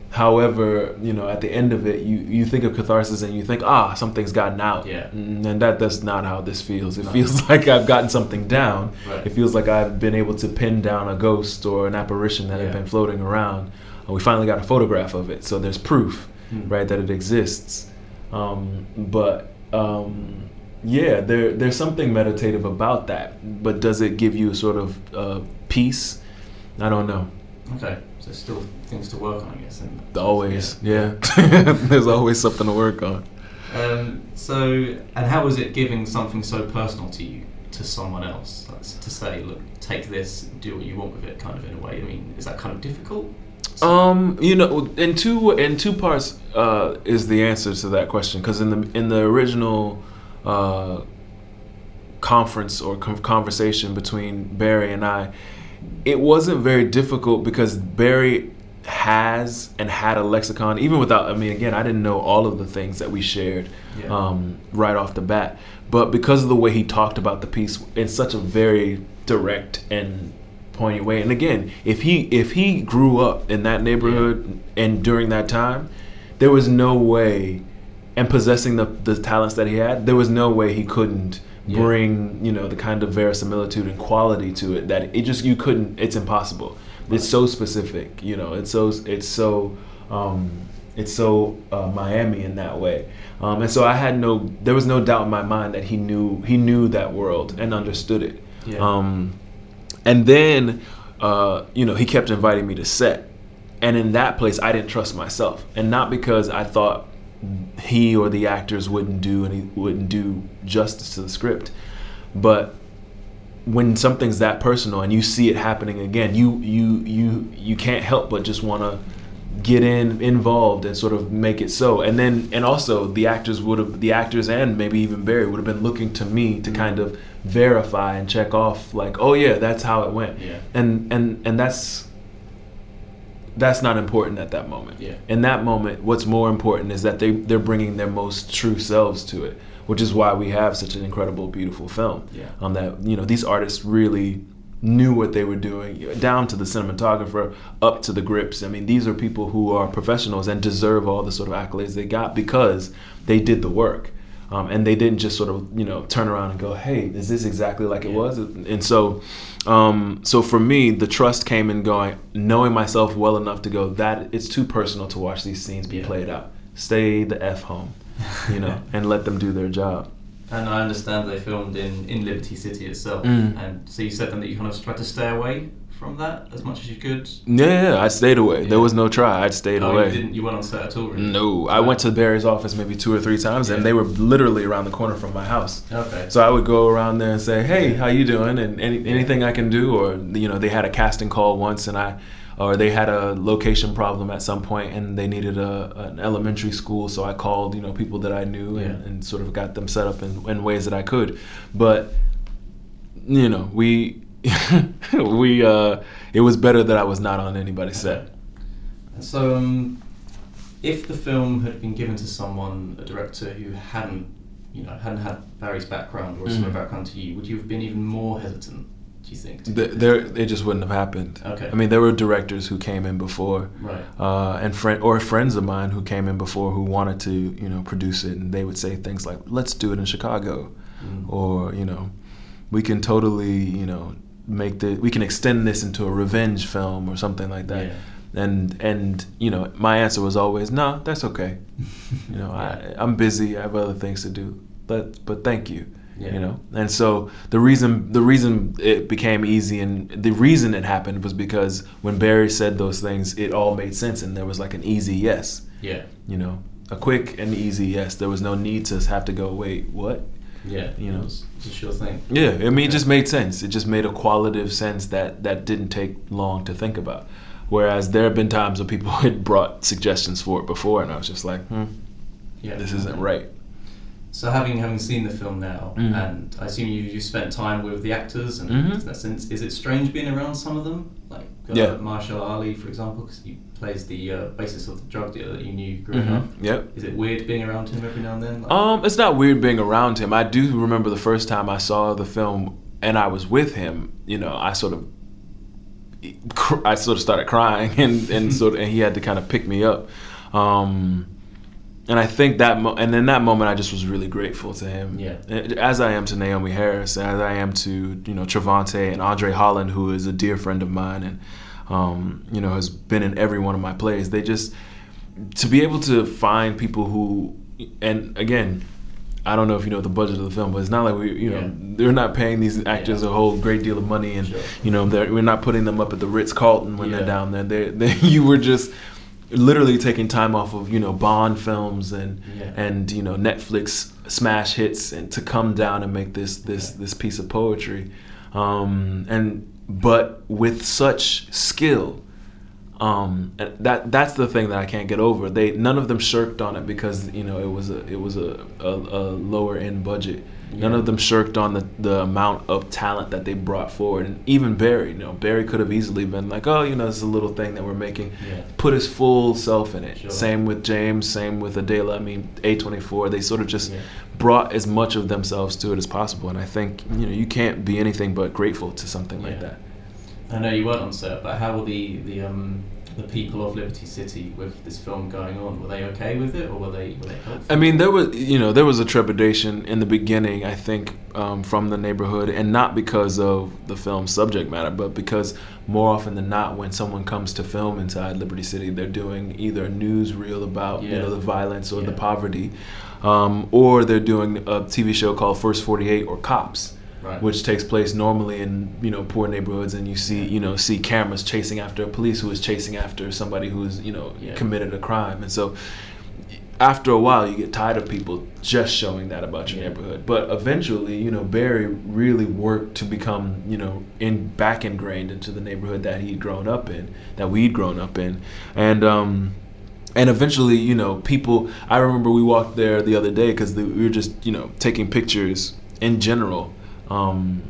However, you know, at the end of it, you, you think of catharsis and you think, ah, something's gotten out. Yeah. Mm, And that that's not how this feels. It No. feels <laughs> like I've gotten something down. Right. It feels like I've been able to pin down a ghost or an apparition that Yeah. had been floating around. And we finally got a photograph of it, so there's proof, Hmm. right, that it exists. Um, but um, yeah, there there's something meditative about that. But does it give you a sort of uh, peace? I don't know. Okay. So still things to work on, I guess. And Always, yeah. <laughs> there's always something to work on. Um, so, and how was it giving something so personal to you to someone else? Like, to say, look, take this, do what you want with it, kind of in a way. I mean, is that kind of difficult? Um, you know, in two in two parts uh, is the answer to that question because in the in the original uh, conference or conversation between Barry and I, it wasn't very difficult because Barry has and had a lexicon even without. I mean, again, I didn't know all of the things that we shared Yeah. um, right off the bat, but because of the way he talked about the piece in such a very direct and poignant way. And again, if he if he grew up in that neighborhood and during that time, there was no way and possessing the the talents that he had, there was no way he couldn't Yeah. bring, you know, the kind of verisimilitude and quality to it that it just you couldn't it's impossible. It's so specific, you know, it's so it's so um it's so uh, Miami in that way, um, and so I had no, there was no doubt in my mind that he knew he knew that world and understood it. Yeah. Um, and then, uh, you know, he kept inviting me to set. And in that place, I didn't trust myself. And not because I thought he or the actors wouldn't do and he wouldn't do justice to the script, but when something's that personal and you see it happening again, you you you you can't help but just want to get in involved and sort of make it so. And then and also the actors would have the actors and maybe even Barry would have been looking to me to mm-hmm. kind of verify and check off like, oh yeah, that's how it went. Yeah. And and and that's that's not important at that moment. Yeah. In that moment, what's more important is that they they're bringing their most true selves to it, which is why we have such an incredible, beautiful film. Yeah. Um, that you know these artists really knew what they were doing, down to the cinematographer, up to the grips. I mean, these are people who are professionals and deserve all the sort of accolades they got because they did the work. Um, and they didn't just sort of you know turn around and go, "Hey, is this exactly like it was?" And so, um, so for me, the trust came in going, knowing myself well enough to go that it's too personal to watch these scenes be Yeah. played out. Stay the f home. You know, and let them do their job. And I understand they filmed in, in Liberty City itself. Mm. And so you said then that you kind of tried to stay away from that as much as you could. Yeah, yeah, I stayed away. There was no try. I stayed Oh, away. you didn't. You weren't on set at all. Really? No, I went to Barry's office maybe two or three times, and they were literally around the corner from my house. Okay. So I would go around there and say, "Hey, how you doing?" And any, anything I can do, or you know, they had a casting call once, and I, or they had a location problem at some point, and they needed a an elementary school, so I called you know people that I knew and, and sort of got them set up in, in ways that I could, but you know, we <laughs> we uh, it was better that I was not on anybody's set. And so, um, if the film had been given to someone, a director who hadn't, you know, hadn't had Barry's background or a similar Mhm. background to you, would you have been even more hesitant? You think? there it just wouldn't have happened. Okay. I mean, there were directors who came in before, Right. Uh, and friend or friends of mine who came in before who wanted to, you know, produce it, and they would say things like, "Let's do it in Chicago," Mm. or you know, "We can totally, you know, make the we can extend this into a revenge film or something like that." Yeah. And and you know, my answer was always, "No, that's okay. <laughs> you know, I, I'm busy. I have other things to do. But but thank you." Yeah. You know, and so the reason the reason it became easy and the reason it happened was because when Barry said those things, it all made sense and there was like an easy yes. Yeah. You know, a quick and easy yes. There was no need to have to go wait what. Yeah. You know. It's a sure thing. Yeah, I mean, it just made sense. It just made a qualitative sense that that didn't take long to think about. Whereas there have been times when people <laughs> had brought suggestions for it before, and I was just like, hmm, Yeah. this isn't right. So having having seen the film now, Mhm. and I assume you you spent time with the actors, and Mhm. in that sense, is it strange being around some of them, like uh, Yeah. Mahershala Ali, for example, because he plays the uh, basis of the drug dealer that you knew growing Mhm. up. Yep. Is it weird being around him every now and then? Like, Um, it's not weird being around him. I do remember the first time I saw the film and I was with him. You know, I sort of, I sort of started crying, <laughs> and and <laughs> sort of, and he had to kind of pick me up. Um, and I think that, mo- and in that moment, I just was really grateful to him. Yeah. As I am to Naomie Harris, as I am to you know Trevante and Andre Holland, who is a dear friend of mine, and um, you know has been in every one of my plays. They just to be able to find people who, and again, I don't know if you know the budget of the film, but it's not like we, you know, they're not paying these actors a whole great deal of money, and you know, they're, we're not putting them up at the Ritz Carlton when Yeah. they're down there. They, they, <laughs> you were just literally taking time off of you know Bond films and Yeah. and you know Netflix smash hits, and to come down and make this this this piece of poetry, um, and but with such skill um, that that's the thing that I can't get over. They none of them shirked on it because you know it was a it was a, a, a lower end budget. None of them shirked on the, the amount of talent that they brought forward. And even Barry, you know, Barry could have easily been like, oh, you know, this is a little thing that we're making. Yeah. Put his full self in it. Sure. Same with James. Same with Adela. I mean, A24. They sort of just Yeah. brought as much of themselves to it as possible. And I think you know you can't be anything but grateful to something like that. I know you weren't on set, but how were the the um the people of Liberty City with this film going on? Were they okay with it, or were they were they helpful? I mean, there was you know there was a trepidation in the beginning. I think um, from the neighborhood, and not because of the film's subject matter, but because more often than not, when someone comes to film inside Liberty City, they're doing either a newsreel about you know the violence or the poverty, um, or they're doing a TV show called First Forty Eight or Cops. Right. Which takes place normally in you know poor neighborhoods, and you see you know see cameras chasing after a police who is chasing after somebody who is you know Yeah. committed a crime, and so after a while you get tired of people just showing that about your Yeah. neighborhood but eventually you know barry really worked to become you know in back ingrained into the neighborhood that he'd grown up in that we'd grown up in and um and eventually you know people i remember we walked there the other day because we were just you know taking pictures in general um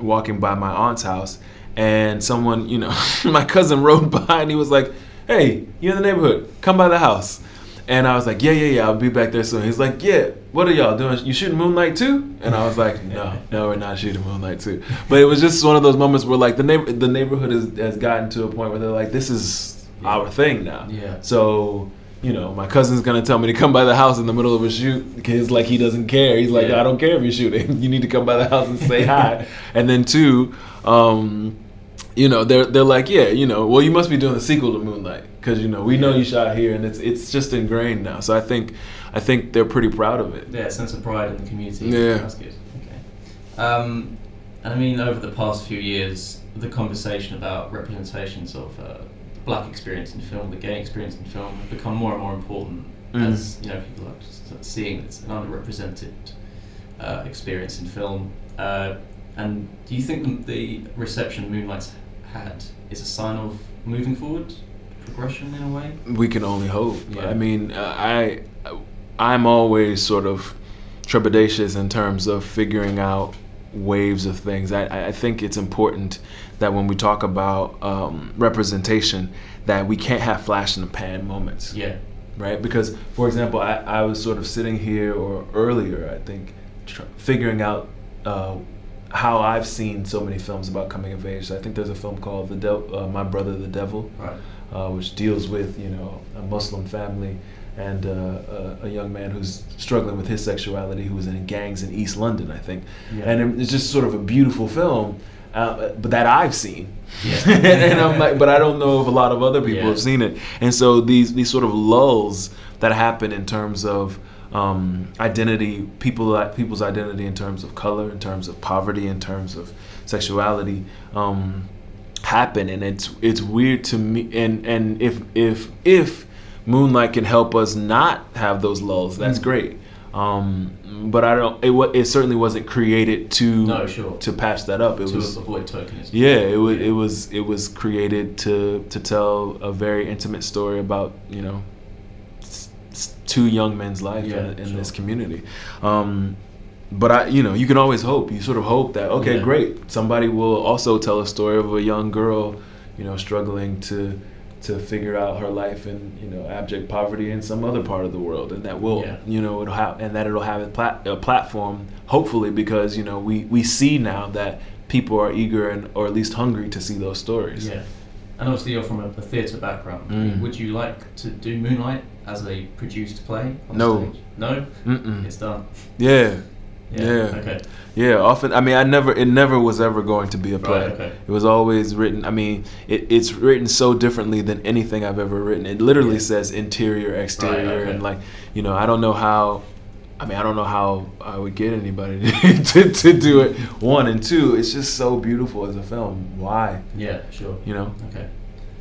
walking by my aunt's house and someone you know <laughs> my cousin rode <laughs> by and he was like hey you're in the neighborhood come by the house and I was like, yeah, yeah, yeah, I'll be back there soon. He's like, yeah, what are y'all doing? You shooting Moonlight too? And I was like, no, no, we're not shooting Moonlight too. But it was just one of those moments where like the neighbor, the neighborhood has, has gotten to a point where they're like, this is our thing now. Yeah. So you know, my cousin's gonna tell me to come by the house in the middle of a shoot because like he doesn't care. He's like, Yeah. I don't care if you're shooting. <laughs> You need to come by the house and say <laughs> hi. and then two, um, you know, they're they're like, yeah, you know, well, you must be doing the sequel to Moonlight because you know we know you shot here, and it's it's just ingrained now. So I think I think they're pretty proud of it. Yeah, sense of pride in the community. Yeah. That's good. Okay. Um, and I mean, over the past few years, the conversation about representations of uh, black experience in film, the gay experience in film, have become more and more important Mm. as you know people are seeing it's an underrepresented uh, experience in film. Uh, and do you think the, reception Moonlight's had is a sign of moving forward, progression in a way? We can only hope. Yeah. I mean, uh, I I'm always sort of trepidatious in terms of figuring out waves of things. I, I think it's important that when we talk about um, representation, that we can't have flash in the pan moments. Yeah. Right? Because, for example, I, I was sort of sitting here or earlier, I think, tr- figuring out uh, how I've seen so many films about coming of age. I think there's a film called The De- uh, My Brother the Devil, Right. uh, which deals with you know a Muslim family and uh, a, a young man who's struggling with his sexuality, who was in gangs in East London, I think. Yeah. And it's just sort of a beautiful film, uh, but that I've seen. Yeah. <laughs> and I'm like, but I don't know if a lot of other people Yeah. have seen it. And so these these sort of lulls that happen in terms of um, identity, people people's identity in terms of color, in terms of poverty, in terms of sexuality, um, happen, and it's it's weird to me. And and if if if Moonlight can help us not have those lulls, that's Mm. great. Um, but I don't. It it certainly wasn't created to No, sure. to patch that up. It to was avoid tokenism. yeah, it was it was it was created to to tell a very intimate story about you know two young men's life Yeah, in, in sure. this community. Um, but I, you know, you can always hope. You sort of hope that okay, Yeah. great, somebody will also tell a story of a young girl, you know, struggling to to figure out her life in you know abject poverty in some other part of the world, and that will Yeah. you know it'll have and that it'll have a, plat- a platform hopefully because you know we we see now that people are eager and or at least hungry to see those stories. Yeah. And obviously, you're from a, a theatre background. Mm. Would you like to do Moonlight as a produced play? On No. Stage? No. Mm-mm. It's done. Yeah. Yeah, Yeah. okay. Yeah. Often, I mean, I never. It never was ever going to be a play. Right, okay. It was always written. I mean, it, it's written so differently than anything I've ever written. It literally Yeah. says interior, exterior, okay. and like, you know, I don't know how. I mean, I don't know how I would get anybody <laughs> to, to do it. One and two, it's just so beautiful as a film. Why? Yeah, sure. You know. Okay.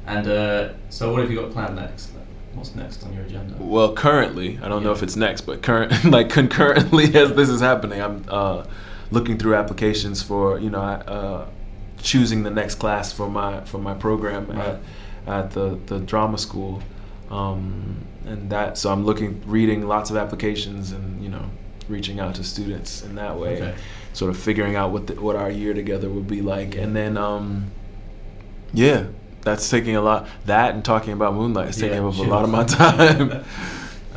And uh, so, what have you got planned next? What's next on your agenda? Well, currently, I don't know if it's next, but current, <laughs> like concurrently as this is happening, I'm uh, looking through applications for you know uh, choosing the next class for my for my program Right. at, at the the drama school, um, and that so I'm looking reading lots of applications and you know reaching out to students in that way, Okay. sort of figuring out what the, what our year together would be like, and then um, yeah. That's taking a lot. That and talking about Moonlight is taking Yeah, up a lot of my <laughs> time.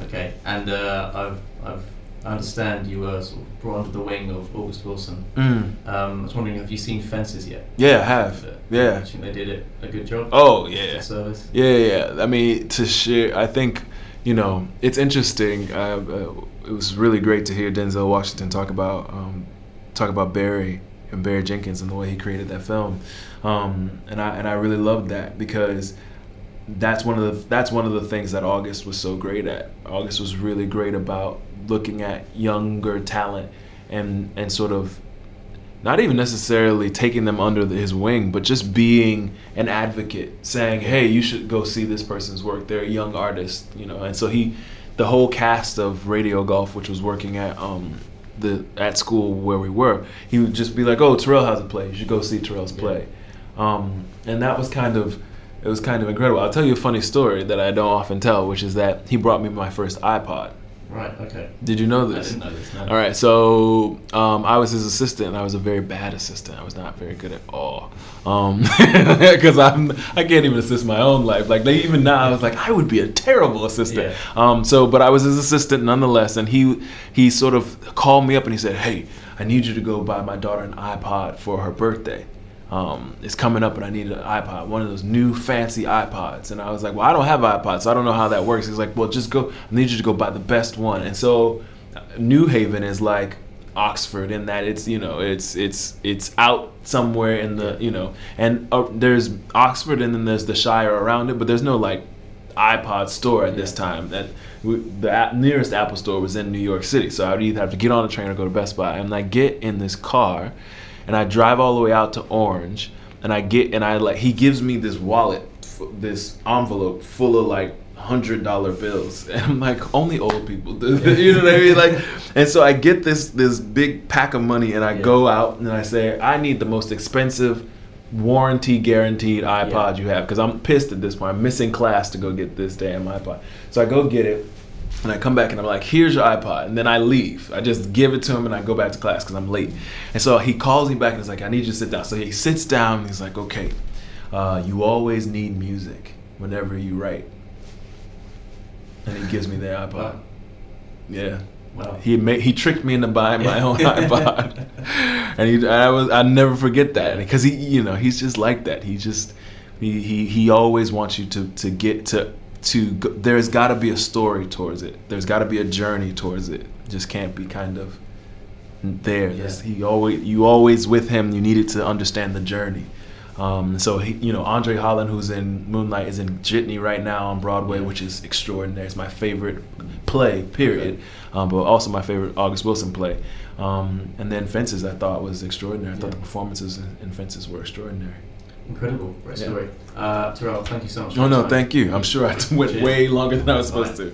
okay. And uh, I've, I've, I understand you were sort of brought under the wing of August Wilson. Mm. Um, I was wondering, have you seen Fences yet? Yeah, I have. Uh, Yeah. I think they did it a good job. Oh yeah. Service. Yeah, yeah. I mean, to share, I think you know it's interesting. Uh, uh, it was really great to hear Denzel Washington talk about um, talk about Barry and Barry Jenkins and the way he created that film, um, and I and I really loved that because that's one of the that's one of the things that August was so great at. August was really great about looking at younger talent and and sort of not even necessarily taking them under the, his wing, but just being an advocate, saying, "Hey, you should go see this person's work. They're a young artist, you know." And so he, the whole cast of Radio Golf, which was working at um, the at school where we were, he would just be like, "Oh, Tarell has a play. You should go see Tarell's play," um, and that was kind of. It was kind of incredible. I'll tell you a funny story that I don't often tell, which is that he brought me my first iPod. Right. Okay. Did you know this? I didn't know this. No. All right, so um, I was his assistant, and I was a very bad assistant. I was not very good at all, <laughs> because I'm I can't even assist my own life. Like they, even now, I was like I would be a terrible assistant. Yeah. Um, so, but I was his assistant nonetheless, and he he sort of called me up and he said, "Hey, I need you to go buy my daughter an iPod for her birthday." Um, it's coming up and I need an iPod, one of those new fancy iPods. And I was like, well, I don't have iPods, so I don't know how that works. He's like, well, just go, I need you to go buy the best one. And so uh, New Haven is like Oxford in that it's, you know, it's, it's, it's out somewhere in the, you know, and uh, there's Oxford and then there's the Shire around it, but there's no like iPod store at this time. That we, the a- nearest Apple store was in New York City, so I would either have to get on a train or go to Best Buy. And I get in this car, and I drive all the way out to Orange, and I get and I like he gives me this wallet, f- this envelope full of like hundred dollar bills, <laughs> and I'm like, only old people do this, you know what I mean? Like, and so I get this this big pack of money, and I go out and I say, I need the most expensive warranty guaranteed iPod you have because I'm pissed at this point. I'm missing class to go get this damn iPod. So I go get it. And I come back and I'm like, here's your iPod. And then I leave. I just give it to him and I go back to class because I'm late. And so he calls me back and he's like, I need you to sit down. So he sits down and he's like, okay, uh, you always need music whenever you write. And he gives me the iPod. Yeah. Wow. He made, he tricked me into buying my own <laughs> iPod, and he I was I never forget that because he you know he's just like that. He just he he, he always wants you to to get to to go, there's got to be a story towards it. There's got to be a journey towards it. Just can't be kind of there. There's- He always you always with him. You needed to understand the journey. Um, so he, you know, Andre Holland, who's in Moonlight, is in Jitney right now on Broadway, which is extraordinary. It's my favorite play, period. Um, but also my favorite August Wilson play. Um, and then Fences, I thought was extraordinary. I thought the performances in Fences were extraordinary. Incredible. Great Yeah. story. Uh, Tarell, thank you so much. for Oh no, time. thank you. I'm sure I went Cheers. way longer than I was Bye. supposed to.